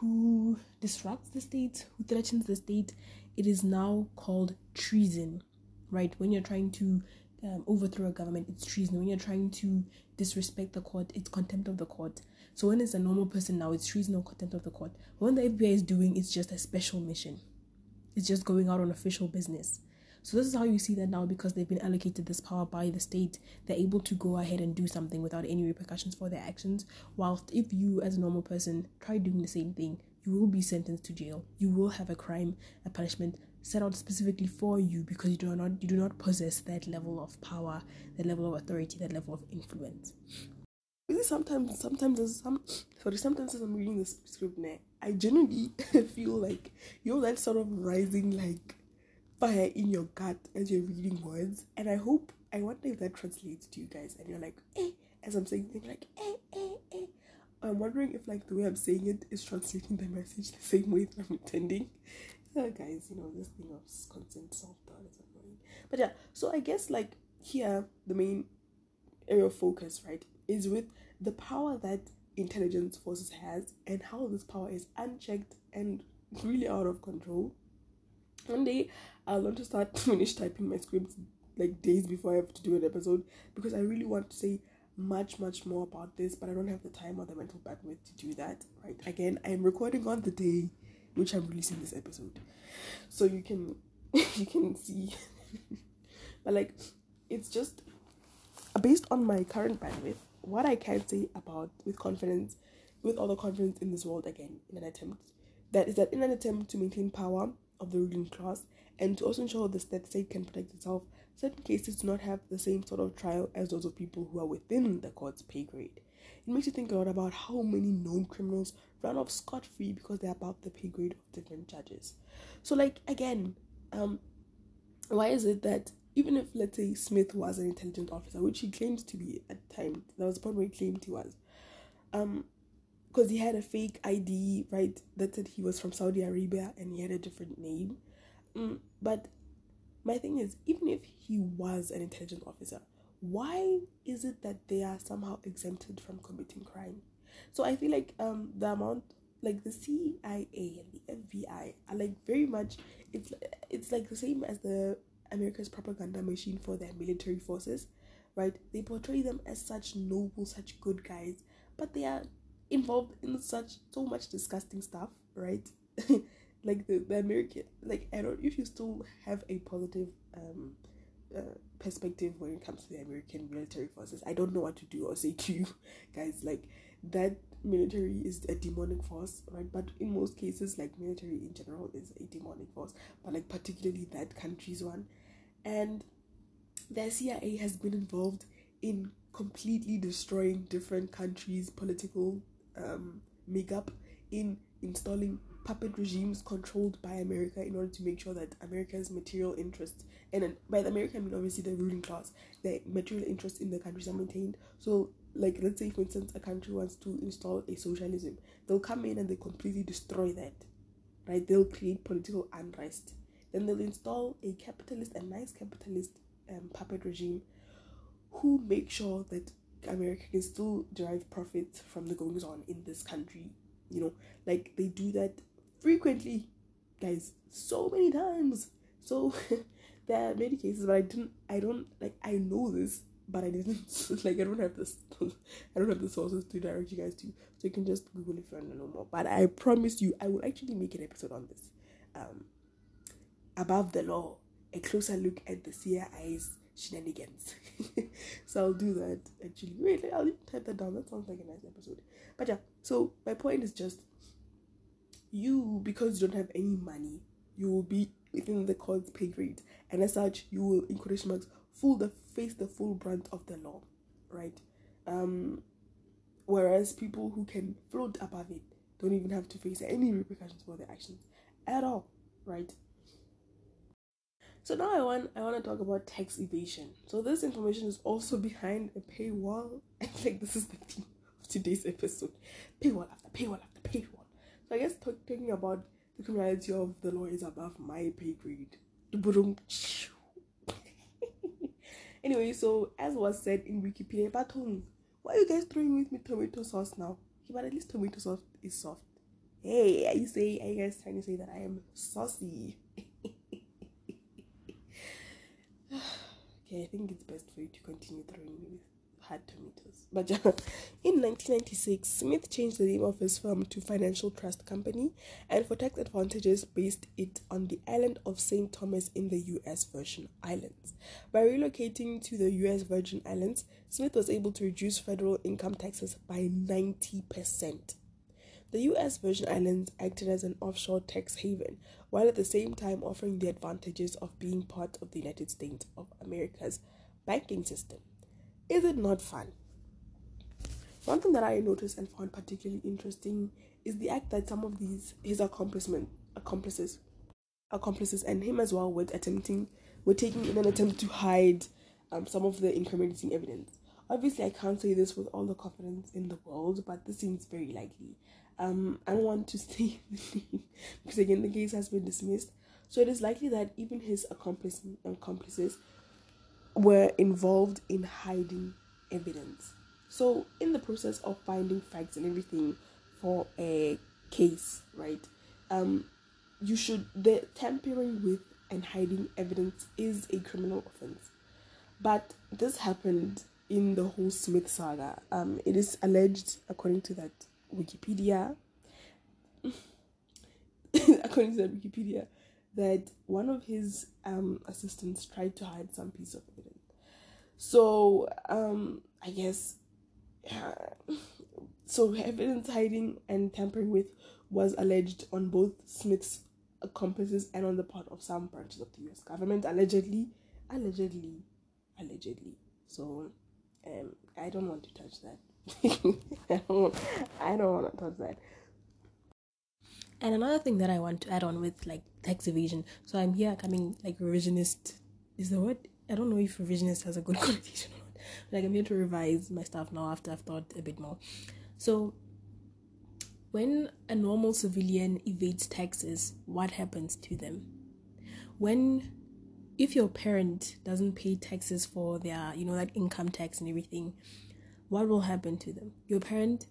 who disrupts the state, who threatens the state, it is now called treason, right? When you're trying to um, overthrow a government, it's treason. When you're trying to disrespect the court, it's contempt of the court. So when it's a normal person now, it's treason or contempt of the court. When the FBI is doing, it's just a special mission. It's just going out on official business. So this is how you see that now because they've been allocated this power by the state, they're able to go ahead and do something without any repercussions for their actions. Whilst if you as a normal person try doing the same thing, you will be sentenced to jail. You will have a crime, a punishment set out specifically for you because you do not you do not possess that level of power, that level of authority, that level of influence. Sometimes, sometimes as some sorry, sometimes as I'm reading this script now, I genuinely feel like you know that sort of rising like fire in your gut as you're reading words. And I hope, I wonder if that translates to you guys. And you're like, eh, as I'm saying like, eh, eh, eh. I'm wondering if like the way I'm saying it is translating the message the same way that I'm intending. So guys, you know, this thing of consent self doubt is annoying. But yeah, so I guess like here the main area of focus, right, is with the power that intelligence forces has and how this power is unchecked and really out of control. One day I'll want to start finish typing my scripts like days before I have to do an episode because I really want to say much much more about this, but I don't have the time or the mental bandwidth to do that. Right? Again, I am recording on the day which I'm releasing this episode, so you can you can see. but like, it's just based on my current bandwidth. What I can say about with confidence, with all the confidence in this world again, in an attempt that is that in an attempt to maintain power of the ruling class and to also ensure the state can protect itself, certain cases do not have the same sort of trial as those of people who are within the court's pay grade. It makes you think a lot about how many known criminals run off scot free because they're above the pay grade of different judges. So, like, again, um, why is it that even if, let's say, Smith was an intelligence officer, which he claims to be at the time, that was the point where he claimed he was, um, because he had a fake ID, right, that said he was from Saudi Arabia and he had a different name Mm, but my thing is, even if he was an intelligence officer, why is it that they are somehow exempted from committing crime? So I feel like um the amount like the CIA and the FBI are like very much it's it's like the same as the America's propaganda machine for their military forces, right? They portray them as such noble, such good guys, but they are involved in such so much disgusting stuff, right? like the, the American like I don't if you still have a positive um uh, perspective when it comes to the American military forces. I don't know what to do or say to you guys. Like that military is a demonic force, right? But in most cases, like military in general is a demonic force, but like particularly that country's one, and the CIA has been involved in completely destroying different countries' political um, makeup in installing puppet regimes controlled by America in order to make sure that America's material interests, and by the American, I mean obviously the ruling class, the material interests in the countries are maintained. So, like let's say for instance, a country wants to install a socialism, they'll come in and they completely destroy that, right? They'll create political unrest. Then they'll install a capitalist, a nice capitalist um, puppet regime, who make sure that America can still derive profits from the goings on in this country. You know, like they do that frequently, guys, so many times. So there are many cases, but I didn't, I don't like, I know this, but I didn't like, I don't have this, I don't have the sources to direct you guys to, so you can just Google if you want to know more. But I promise you, I will actually make an episode on this. Um, above the law, a closer look at the CIA's shenanigans. so I'll do that actually. Wait, I'll even type that down. That sounds like a nice episode. But yeah, so my point is just you because you don't have any money, you will be within the court's pay grade, and as such, you will in quotation marks full the face the full brunt of the law, right? Um, whereas people who can float above it don't even have to face any repercussions for their actions at all, right? So now I want I want to talk about tax evasion. So this information is also behind a paywall. I think this is the theme of today's episode: paywall after paywall after paywall. So I guess talking about the criminality of the law is above my pay grade. anyway, so as was said in Wikipedia, but why are you guys throwing with me tomato sauce now? but at least tomato sauce is soft. Hey, are you say are you guys trying to say that I am saucy? okay, I think it's best for you to continue throwing me with hard tomatoes. But in 1996, Smith changed the name of his firm to Financial Trust Company and for tax advantages based it on the island of St. Thomas in the US Virgin Islands. By relocating to the US Virgin Islands, Smith was able to reduce federal income taxes by 90%. The US Virgin Islands acted as an offshore tax haven, while at the same time offering the advantages of being part of the United States of America's banking system. Is it not fun? One thing that I noticed and found particularly interesting is the act that some of these his accomplishment accomplices accomplices and him as well were attempting were taking in an attempt to hide um, some of the incriminating evidence. Obviously, I can't say this with all the confidence in the world, but this seems very likely. Um, I don't want to say because again the case has been dismissed. So it is likely that even his accomplice, accomplices were involved in hiding evidence. So, in the process of finding facts and everything for a case, right? Um, you should the tampering with and hiding evidence is a criminal offense. But this happened in the whole Smith saga. Um, it is alleged, according to that Wikipedia, according to that Wikipedia, that one of his um, assistants tried to hide some piece of evidence. So um, I guess uh, so evidence hiding and tampering with was alleged on both Smith's accomplices and on the part of some branches of the U.S. government. Allegedly, allegedly, allegedly. So um, I don't want to touch that. I don't. I don't want to touch that. And another thing that I want to add on with like tax evasion. So I'm here coming like revisionist. Is the word? I don't know if revisionist has a good connotation or not. Like I'm here to revise my stuff now after I've thought a bit more. So when a normal civilian evades taxes, what happens to them? when if your parent doesn't pay taxes for their you know that income tax and everything what will happen to them your parent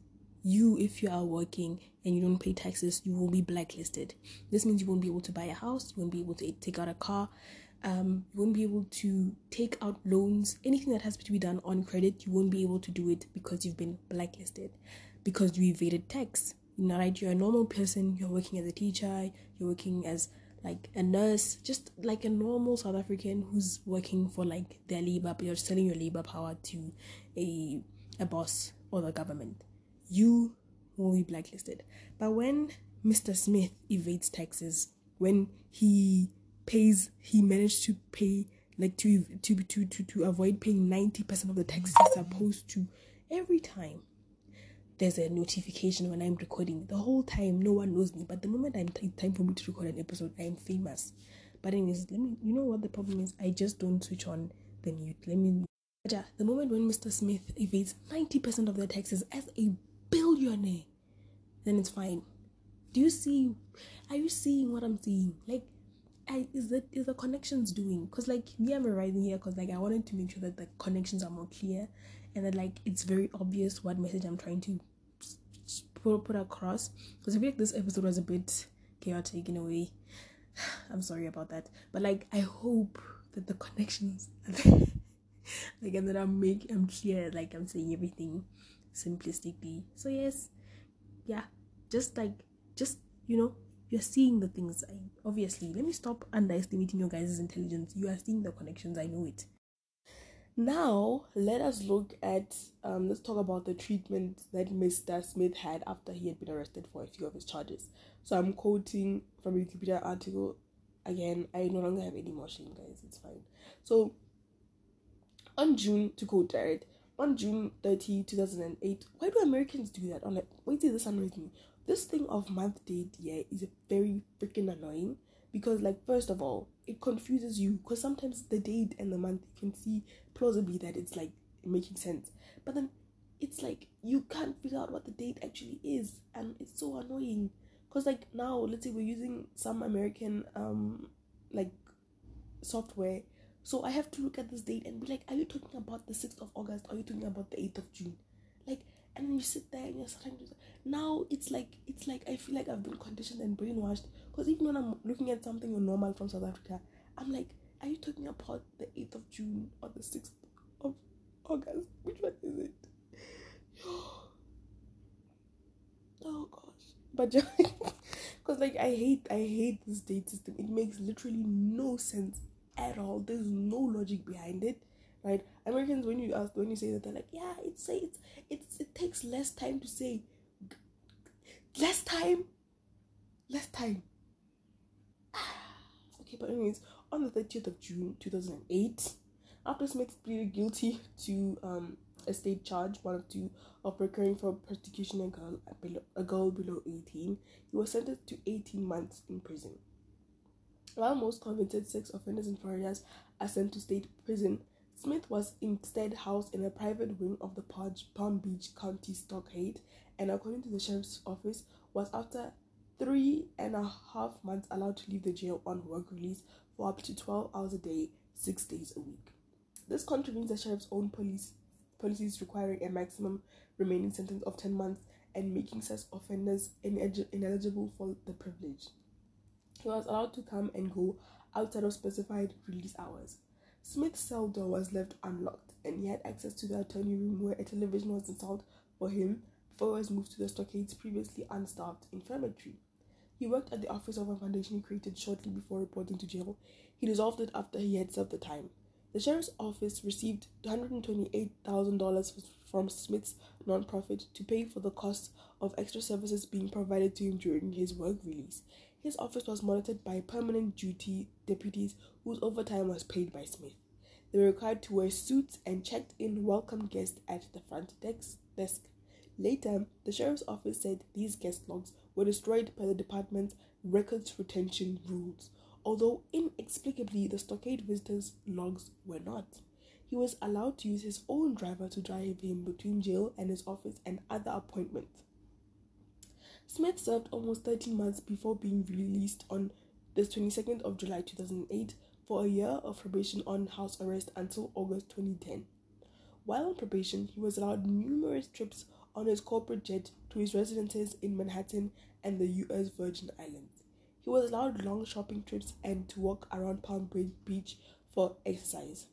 you if you are working and you don't pay taxes you will be blacklisted. This means you won't be able to buy a house you won't be able to take out a car um, you won't be able to take out loans anything that has to be done on credit you won't be able to do it because you've been blacklisted because you evaded tax. You know right? You're a normal person you're working as a teacher you're working as like a nurse, just like a normal South African who's working for like their labor, but you're selling your labor power to a a boss or the government. You will be blacklisted. But when Mr. Smith evades taxes, when he pays, he managed to pay like to to to to, to avoid paying ninety percent of the taxes he's supposed to every time there's a notification when I'm recording. The whole time, no one knows me. But the moment I'm t- time for me to record an episode, I'm famous. But anyways, let me. You know what the problem is? I just don't switch on the mute. Let me. The moment when Mr. Smith evades ninety percent of the taxes as a billionaire, then it's fine. Do you see? Are you seeing what I'm seeing? Like, I is the is the connections doing? Cause like me, I'm arriving here because like I wanted to make sure that the connections are more clear and that like it's very obvious what message I'm trying to put, put across. Because I feel like this episode was a bit chaotic in a way. I'm sorry about that, but like I hope that the connections, like, and that I'm making, I'm clear, like I'm saying everything simplistically. So yes, yeah, just like just you know you're seeing the things I, obviously let me stop underestimating your guys' intelligence you are seeing the connections i know it now, let us look at, um, let's talk about the treatment that Mr. Smith had after he had been arrested for a few of his charges. So I'm quoting from a Wikipedia article. Again, I no longer have any more shame, guys. It's fine. So, on June, to quote Jared, on June 30, 2008, why do Americans do that? I'm like, wait till this annoys me. This thing of month date, year is very freaking annoying because, like, first of all, it confuses you because sometimes the date and the month you can see plausibly that it's like making sense but then it's like you can't figure out what the date actually is and it's so annoying because like now let's say we're using some american um like software so i have to look at this date and be like are you talking about the 6th of august? Are you talking about the 8th of june? Like and then you sit there and you're starting to now it's like it's like i feel like i've been conditioned and brainwashed. Because even when i'm looking at something normal from south africa i'm like are you talking about the 8th of june or the 6th of august? Which one is it? Oh gosh. But because like i hate i hate this date system. It makes literally no sense at all there's no logic behind it right? Americans, when you ask, when you say that, they're like, yeah, it say it's, it's it takes less time to say, less time, less time. okay, but anyways, on the thirtieth of June, two thousand and eight, after Smith pleaded guilty to um a state charge, one of two, of procuring for persecution a girl a girl below eighteen, he was sentenced to eighteen months in prison. While most convicted sex offenders in Florida are sent to state prison, Smith was instead housed in a private wing of the Palm Beach County Stockade, and according to the sheriff's office, was after three and a half months allowed to leave the jail on work release for up to 12 hours a day, six days a week. This contravenes the sheriff's own police policies requiring a maximum remaining sentence of 10 months and making such offenders ineligible for the privilege. He was allowed to come and go outside of specified release hours. Smith's cell door was left unlocked, and he had access to the attorney room where a television was installed for him before he was moved to the stockade's previously unstaffed infirmary. He worked at the office of a foundation he created shortly before reporting to jail. He dissolved it after he had served the time. The sheriff's office received $128,000 from Smith's nonprofit to pay for the costs of extra services being provided to him during his work release. His office was monitored by permanent duty deputies whose overtime was paid by Smith. They were required to wear suits and checked in welcome guests at the front desk. Later, the sheriff's office said these guest logs were destroyed by the department's records retention rules, although inexplicably the stockade visitors' logs were not. He was allowed to use his own driver to drive him between jail and his office and other appointments. Smith served almost 13 months before being released on the 22nd of July 2008 for a year of probation on house arrest until August 2010. While on probation, he was allowed numerous trips on his corporate jet to his residences in Manhattan and the US Virgin Islands. He was allowed long shopping trips and to walk around Palm Beach for exercise.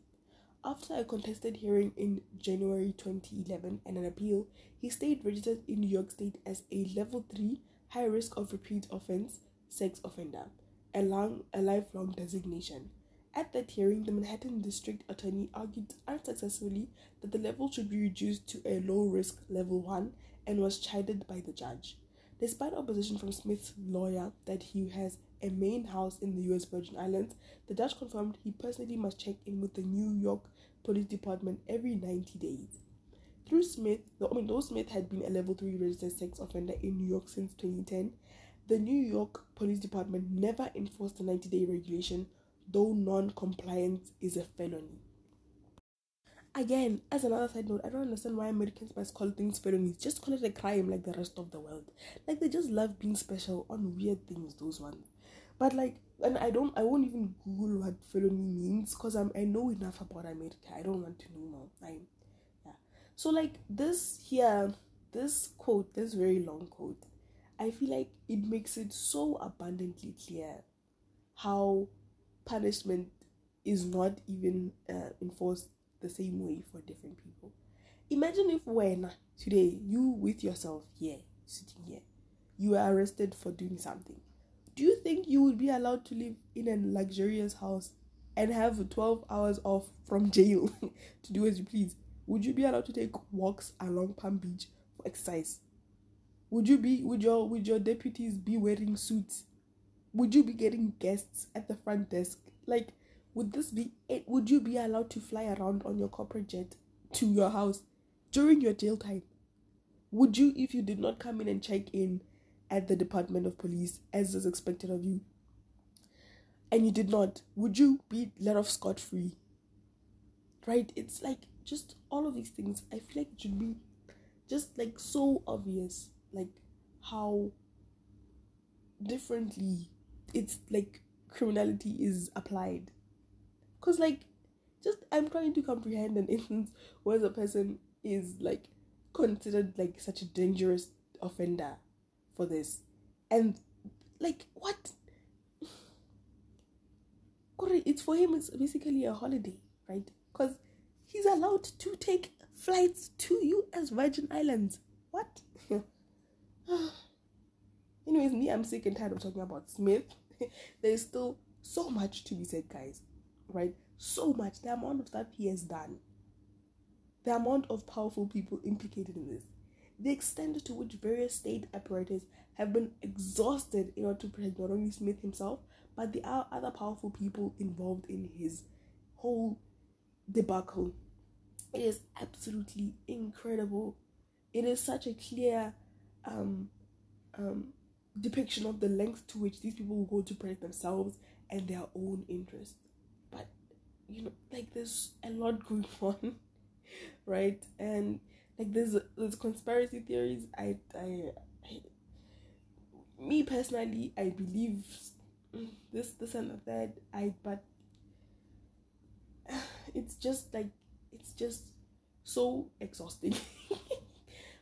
After a contested hearing in January 2011 and an appeal, he stayed registered in New York State as a level 3 high risk of repeat offense sex offender, a, long, a lifelong designation. At that hearing, the Manhattan District Attorney argued unsuccessfully that the level should be reduced to a low risk level 1 and was chided by the judge. Despite opposition from Smith's lawyer that he has a main house in the US Virgin Islands, the judge confirmed he personally must check in with the New York Police Department every 90 days. Through Smith, I mean, though Smith had been a level 3 registered sex offender in New York since 2010, the New York Police Department never enforced the 90 day regulation, though non compliance is a felony. Again, as another side note, I don't understand why Americans must call things felonies. Just call it a crime like the rest of the world. Like they just love being special on weird things, those ones. But like, and I don't, I won't even Google what felony means because I'm, I know enough about America. I don't want to know more. I, yeah. So like this here, this quote, this very long quote, I feel like it makes it so abundantly clear how punishment is not even uh, enforced the same way for different people. Imagine if when today you with yourself here, sitting here, you are arrested for doing something. Do you think you would be allowed to live in a luxurious house and have 12 hours off from jail to do as you please? Would you be allowed to take walks along Palm Beach for exercise? Would you be would your would your deputies be wearing suits? Would you be getting guests at the front desk? Like would this be it? Would you be allowed to fly around on your corporate jet to your house during your jail time? Would you, if you did not come in and check in at the Department of Police as is expected of you, and you did not, would you be let off scot free? Right? It's like just all of these things. I feel like it should be just like so obvious, like how differently it's like criminality is applied because, like, just I'm trying to comprehend an instance where the person is like considered like such a dangerous offender for this. And, like, what? It's for him, it's basically a holiday, right? Because he's allowed to take flights to US Virgin Islands. What? Anyways, me, I'm sick and tired of talking about Smith. There's still so much to be said, guys right? So much. The amount of stuff he has done, the amount of powerful people implicated in this, the extent to which various state apparatus have been exhausted in order to protect not only Smith himself, but the other powerful people involved in his whole debacle. It is absolutely incredible. It is such a clear um, um, depiction of the lengths to which these people will go to protect themselves and their own interests But, you know like there's a lot going on right and like there's there's conspiracy theories. I, I i me personally i believe this this and that i but it's just like it's just so exhausting.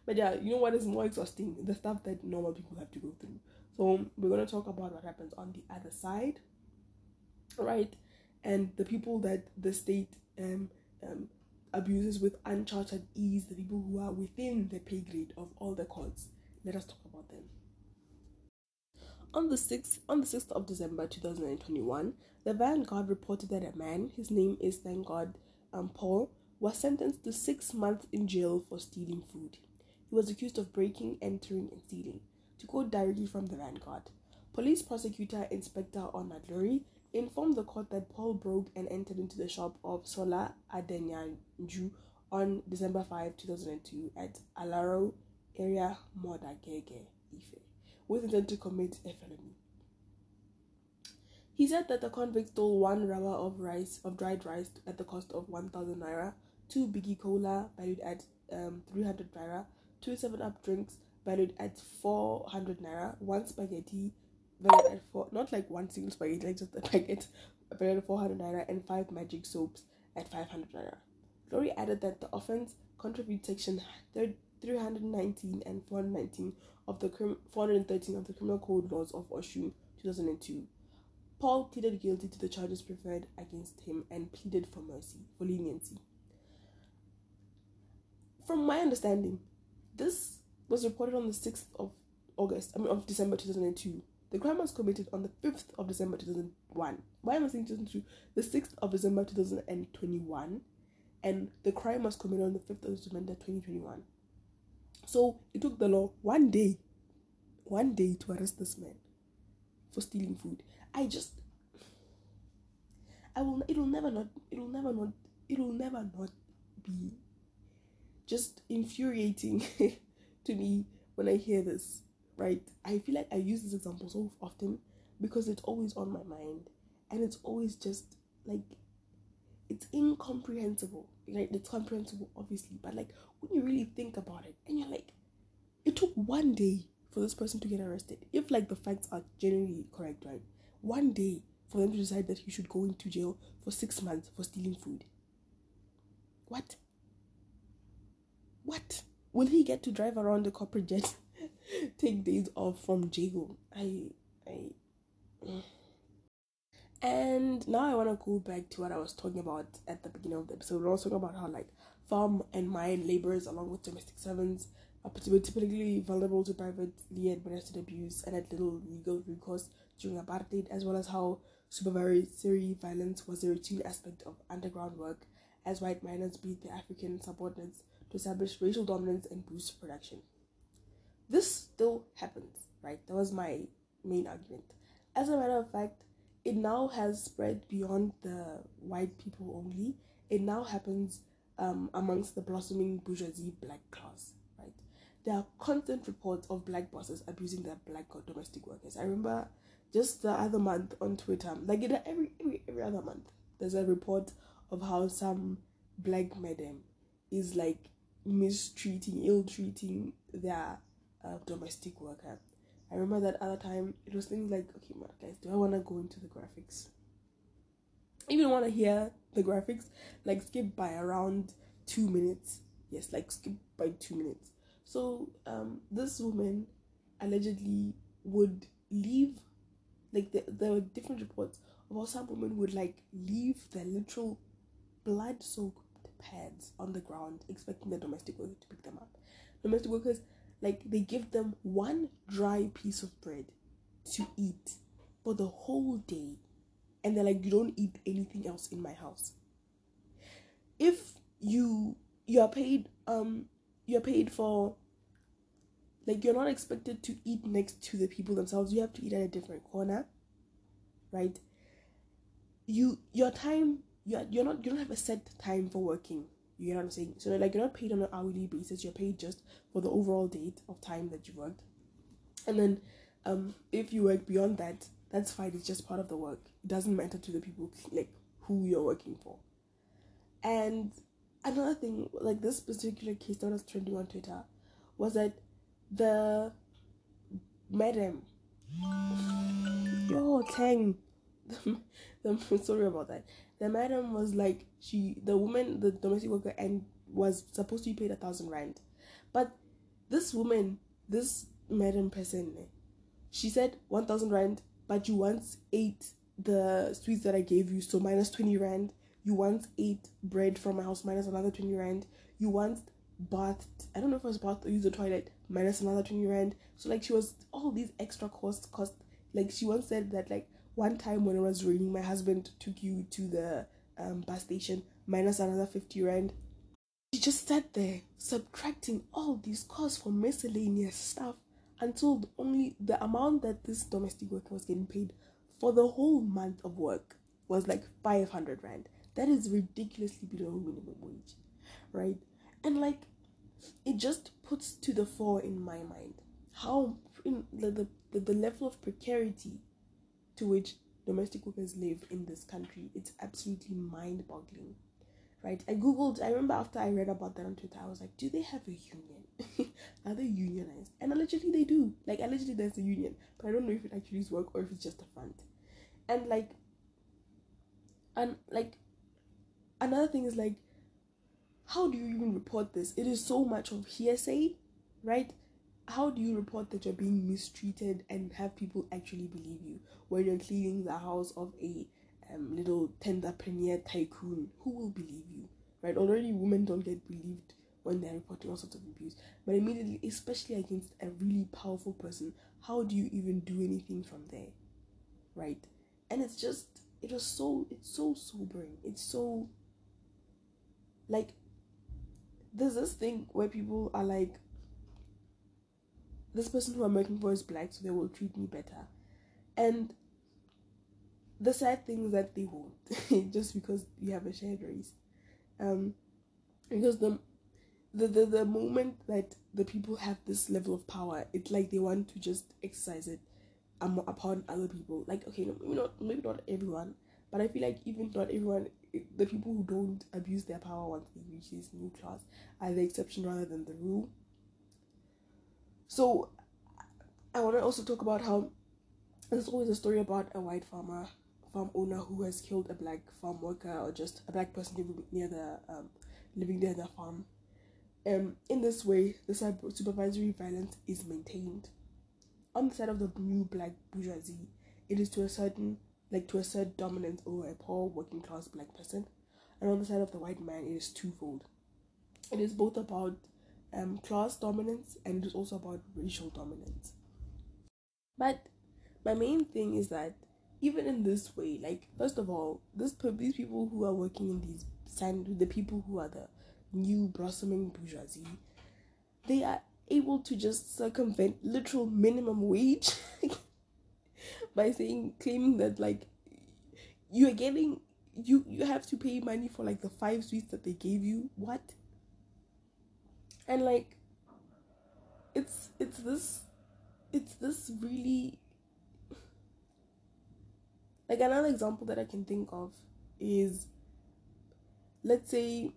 But yeah you know what is more exhausting? The stuff that normal people have to go through. So we're going to talk about what happens on the other side right? And the people that the state um, um, abuses with uncharted ease, the people who are within the pay grade of all the courts. Let us talk about them. On the 6th, on the 6th of December 2021, the Vanguard reported that a man, his name is thank God um, Paul, was sentenced to six months in jail for stealing food. He was accused of breaking, entering, and stealing. To quote directly from the Vanguard, Police Prosecutor Inspector Onadlori informed the court that Paul broke and entered into the shop of Sola Adenyanju on December 5, 2002 at Alaro area Modakeke, Ife, with intent to commit a felony. He said that the convict stole one rubber of rice of dried rice at the cost of 1,000 naira, two biggie cola valued at um, 300 naira, two 7 Up drinks valued at 400 naira, one spaghetti not like one single spaghetti, like just a packet, valued at 400 naira, and five magic soaps at 500 naira. Glory added that the offense contravened section 319 and 419 of the 413 of the Criminal Code Laws of Osun 2002. Paul pleaded guilty to the charges preferred against him and pleaded for mercy, for leniency. From my understanding, this was reported on the 6th of August, I mean, of December 2002. The crime was committed on the 5th of December 2001. Why am I saying 2002? The 6th of December 2021. And the crime was committed on the 5th of December 2021. So it took the law one day, one day to arrest this man for stealing food. I just, I will, it will never not, it will never not, it will never not be just infuriating to me when I hear this, right? I feel like I use this example so often because it's always on my mind and it's always just like it's incomprehensible. Like It's comprehensible, obviously, but like when you really think about it and you're like, it took one day for this person to get arrested. If like the facts are generally correct, right? One day for them to decide that he should go into jail for six months for stealing food. What? What? Will he get to drive around the corporate jet, take days off from jail? I, I. And now I want to go back to what I was talking about at the beginning of the episode. I was talking about how like farm and mine laborers, along with domestic servants, are typically vulnerable to privately administered abuse and had little legal recourse during apartheid, as well as how supervisory violence was a routine aspect of underground work as white miners beat their African subordinates to establish racial dominance and boost production. This still happens, right? That was my main argument. As a matter of fact, it now has spread beyond the white people only. It now happens um, amongst the blossoming bourgeoisie black class, right? There are constant reports of black bosses abusing their black domestic workers. I remember just the other month on Twitter, like every every every other month, there's a report of how some black madam is like mistreating, ill treating their uh, domestic worker. I remember that other time it was things like, okay, man, guys, do I want to go into the graphics? Even want to hear the graphics, like skip by around two minutes. Yes, like skip by two minutes. So, um, this woman allegedly would leave, like the, there were different reports how some women would like leave their literal blood-soaked pads on the ground, expecting the domestic worker to pick them up. Domestic workers like they give them one dry piece of bread to eat for the whole day. And they're like you don't eat anything else in my house. If you you are paid um you're paid for like you're not expected to eat next to the people themselves. You have to eat at a different corner right? You your time you're, you're not you don't have a set time for working you know what I'm saying? So like you're not paid on an hourly basis, you're paid just for the overall date of time that you worked. And then um if you work beyond that, that's fine, it's just part of the work. It doesn't matter to the people like who you're working for. And another thing, like this particular case that was trending on Twitter, was that the madam Oh Tang sorry about that the madam was like she the woman the domestic worker and was supposed to be paid a thousand rand. But this woman this madam person she said 1000 rand but you once ate the sweets that i gave you so minus 20 rand. You once ate bread from my house minus another 20 rand. You once bathed i don't know if it was bathed or used the toilet minus another 20 rand. So like she was all these extra costs cost like she once said that like one time when it was raining, my husband took you to the um, bus station minus another 50 rand. She just sat there subtracting all these costs for miscellaneous stuff until only the amount that this domestic worker was getting paid for the whole month of work was like 500 rand. That is ridiculously below minimum wage, right? And like, it just puts to the fore in my mind how in the, the, the level of precarity to which domestic workers live in this country. It's absolutely mind boggling. Right? I googled, I remember after I read about that on Twitter, I was like, do they have a union? are they unionized? And allegedly they do. Like allegedly there's a union, but I don't know if it actually is work or if it's just a front. And like, and like, another thing is like, how do you even report this? It is so much of hearsay, right? How do you report that you're being mistreated and have people actually believe you when you're cleaning the house of a um, little tenderpreneur tycoon? Who will believe you, right? Already, women don't get believed when they're reporting all sorts of abuse, but immediately, especially against a really powerful person, how do you even do anything from there, right? And it's just, it was so, it's so sobering. It's so, like, there's this thing where people are like, this person who I'm working for is black, so they will treat me better. And the sad thing is that they won't, just because you have a shared race. Um, because the, the the the moment that the people have this level of power, it's like they want to just exercise it um, upon other people. Like okay, maybe not maybe not everyone, but I feel like even not everyone, the people who don't abuse their power once they reach this new class are the exception rather than the rule. So, I want to also talk about how there's always a story about a white farmer, farm owner who has killed a black farm worker or just a black person living near the um, living near the farm. Um, in this way, the supervisory violence is maintained. On the side of the new black bourgeoisie, it is to a certain like to assert dominance over a poor working class black person, and on the side of the white man, it is twofold. It is both about um, class dominance and it is also about racial dominance. But my main thing is that even in this way, like first of all, this these people who are working in these sand, the people who are the new blossoming bourgeoisie, they are able to just circumvent literal minimum wage by saying claiming that like you're getting you you have to pay money for like the five sweets that they gave you what and like it's it's this it's this really like another example that i can think of is let's say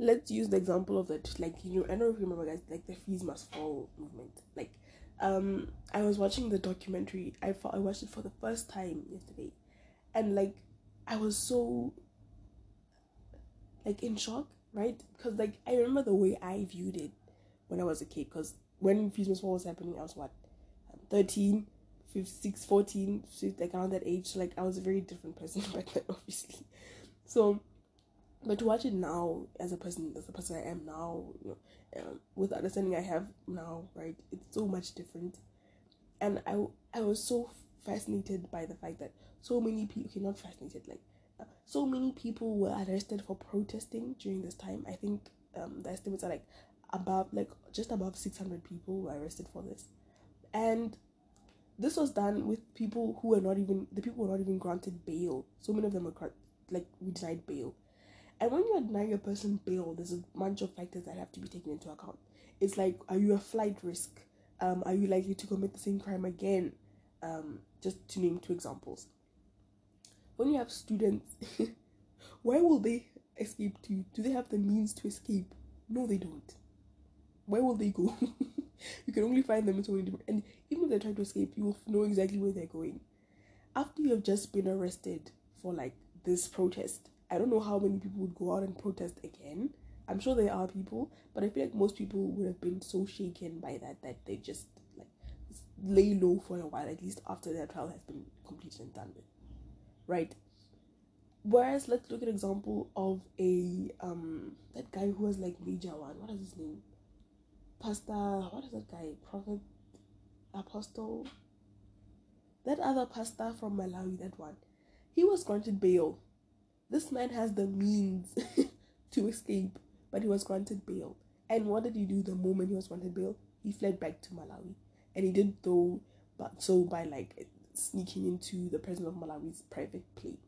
let's use the example of that like you know i don't remember guys like the fees must fall movement. Like um i was watching the documentary i thought i watched it for the first time yesterday. And like i was so like in shock right? Because like i remember the way i viewed it when i was a kid because when fees must fall was happening i was what? 13 15, 14 like around that age. So like i was a very different person back then obviously. So but to watch it now as a person as the person i am now you know, um, with the understanding i have now right it's so much different. And i i was so fascinated by the fact that so many people okay not fascinated like so many people were arrested for protesting during this time i think um the estimates are like above like just above 600 people were arrested for this and this was done with people who were not even the people were not even granted bail so many of them were like we denied bail and when you're denying a person bail, there's a bunch of factors that have to be taken into account. It's like, are you a flight risk? Um, are you likely to commit the same crime again? Um, just to name two examples. When you have students, where will they escape to? Do they have the means to escape? No, they don't. Where will they go? you can only find them in so many different. And even if they try to escape, you will know exactly where they're going. After you have just been arrested for like this protest, I don't know how many people would go out and protest again. I'm sure there are people, but I feel like most people would have been so shaken by that that they just like lay low for a while, at least after their trial has been completed and done with. Right? Whereas let's look at example of a um that guy who was like major one. What is his name? Pastor what is that guy? Prophet Apostle that other pastor from Malawi, that one. He was granted bail this man has the means to escape, but he was granted bail. And what did he do the moment he was granted bail? He fled back to Malawi. And he did though but so by like sneaking into the president of Malawi's private plane.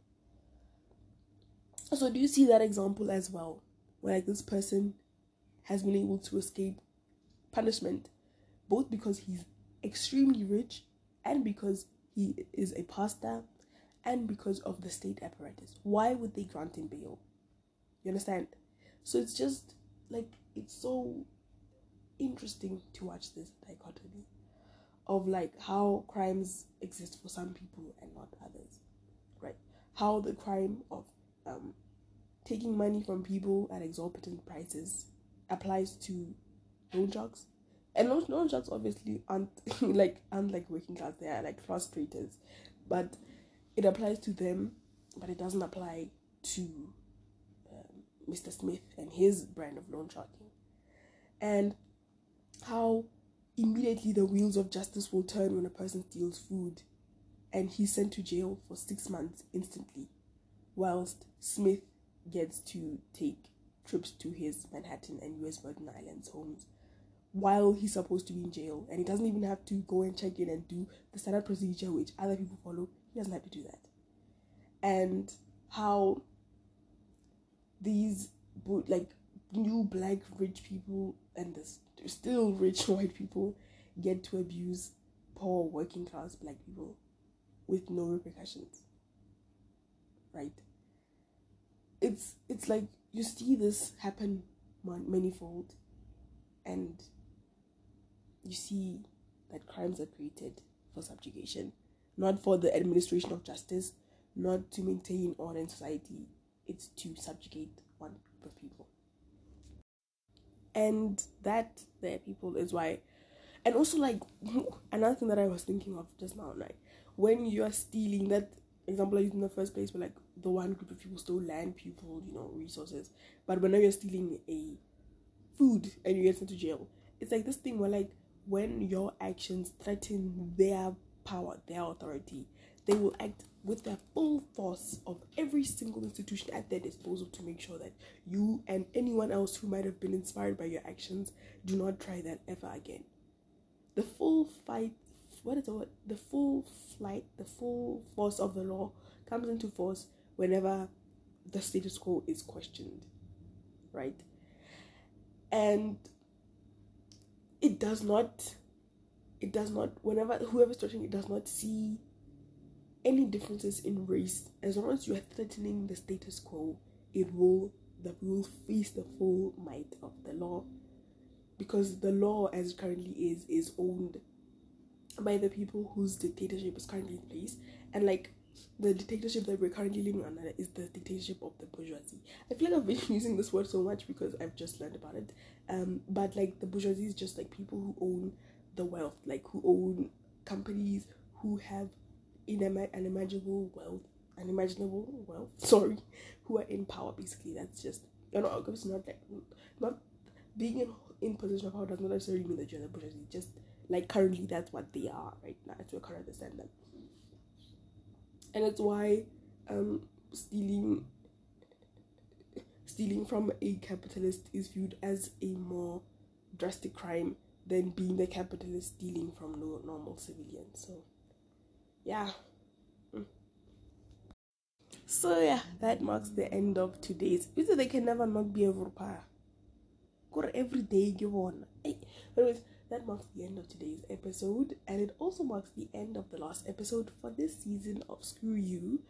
So do you see that example as well? Where like this person has been able to escape punishment both because he's extremely rich and because he is a pastor and because of the state apparatus. Why would they grant him bail? You understand? So it's just like it's so interesting to watch this dichotomy of like how crimes exist for some people and not others, right? How the crime of um, taking money from people at exorbitant prices applies to loan sharks. And loan, loan sharks obviously aren't like aren't like working class, they are like frustrators. But it applies to them, but it doesn't apply to um, Mr. Smith and his brand of loan sharking. And how immediately the wheels of justice will turn when a person steals food and he's sent to jail for six months instantly, whilst Smith gets to take trips to his Manhattan and US Virgin Islands homes while he's supposed to be in jail and he doesn't even have to go and check in and do the standard procedure which other people follow. He doesn't have to do that. And how these like new black rich people and the still rich white people get to abuse poor working class black people with no repercussions right? It's it's like you see this happen manifold and you see that crimes are created for subjugation not for the administration of justice not to maintain order in society. It's to subjugate one group of people and that there people is why. And also like another thing that i was thinking of just now like when you are stealing that example I used in the first place where like the one group of people stole land people you know resources. But whenever you're stealing a food and you get sent to jail it's like this thing where like when your actions threaten their power their authority they will act with the full force of every single institution at their disposal to make sure that you and anyone else who might have been inspired by your actions do not try that ever again. The full fight, what is the word? The full flight, the full force of the law comes into force whenever the status quo is questioned, right? And it does not, it does not, whenever whoever's touching it does not see any differences in race, as long as you are threatening the status quo, it will that will face the full might of the law. Because the law as it currently is is owned by the people whose dictatorship is currently in place. And like the dictatorship that we're currently living under is the dictatorship of the bourgeoisie. I feel like I've been using this word so much because I've just learned about it. Um, but like the bourgeoisie is just like people who own the wealth, like who own companies, who have unimaginable wealth, unimaginable wealth. Sorry, who are in power. Basically, that's just you know, it's not like not being in in position of power does not necessarily mean that you're the bourgeoisie. Just like currently, that's what they are right now. As we can understand them, and it's why um stealing stealing from a capitalist is viewed as a more drastic crime than being the capitalist stealing from no normal civilians. So yeah. Mm. So yeah, that marks the end of today's. Because they can never not be a. Got every day you want. Anyways, that marks the end of today's episode, and it also marks the end of the last episode for this season of Screw You.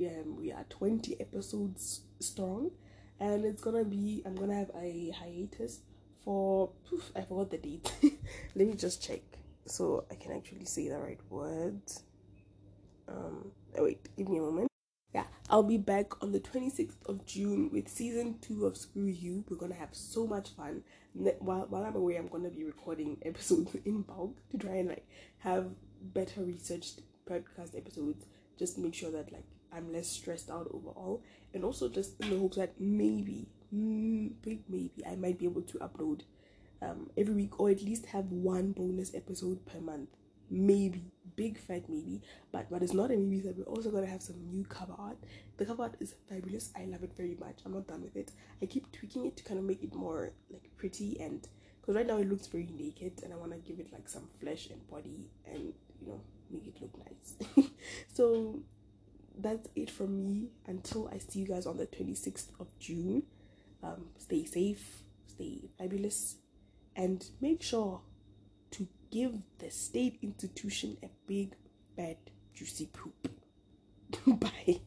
Um, we are 20 episodes strong, and it's gonna be. I'm gonna have a hiatus for. Poof, I forgot the date. Let me just check so I can actually say the right words um oh wait give me a moment. Yeah i'll be back on the 26th of june with season two of screw you. We're gonna have so much fun. While, while i'm away i'm gonna be recording episodes in bulk to try and like have better researched podcast episodes. Just make sure that like i'm less stressed out overall. And also just in the hopes that maybe mm, big maybe i might be able to upload um, every week or at least have one bonus episode per month maybe big fat maybe but what is not a maybe is that we're also gonna have some new cover art. The cover art is fabulous. I love it very much. I'm not done with it. I keep tweaking it to kind of make it more like pretty and because right now it looks very naked and i want to give it like some flesh and body and you know make it look nice. So that's it from me until i see you guys on the 26th of june. Um, stay safe stay fabulous and make sure give the state institution a big, bad, juicy poop. Bye.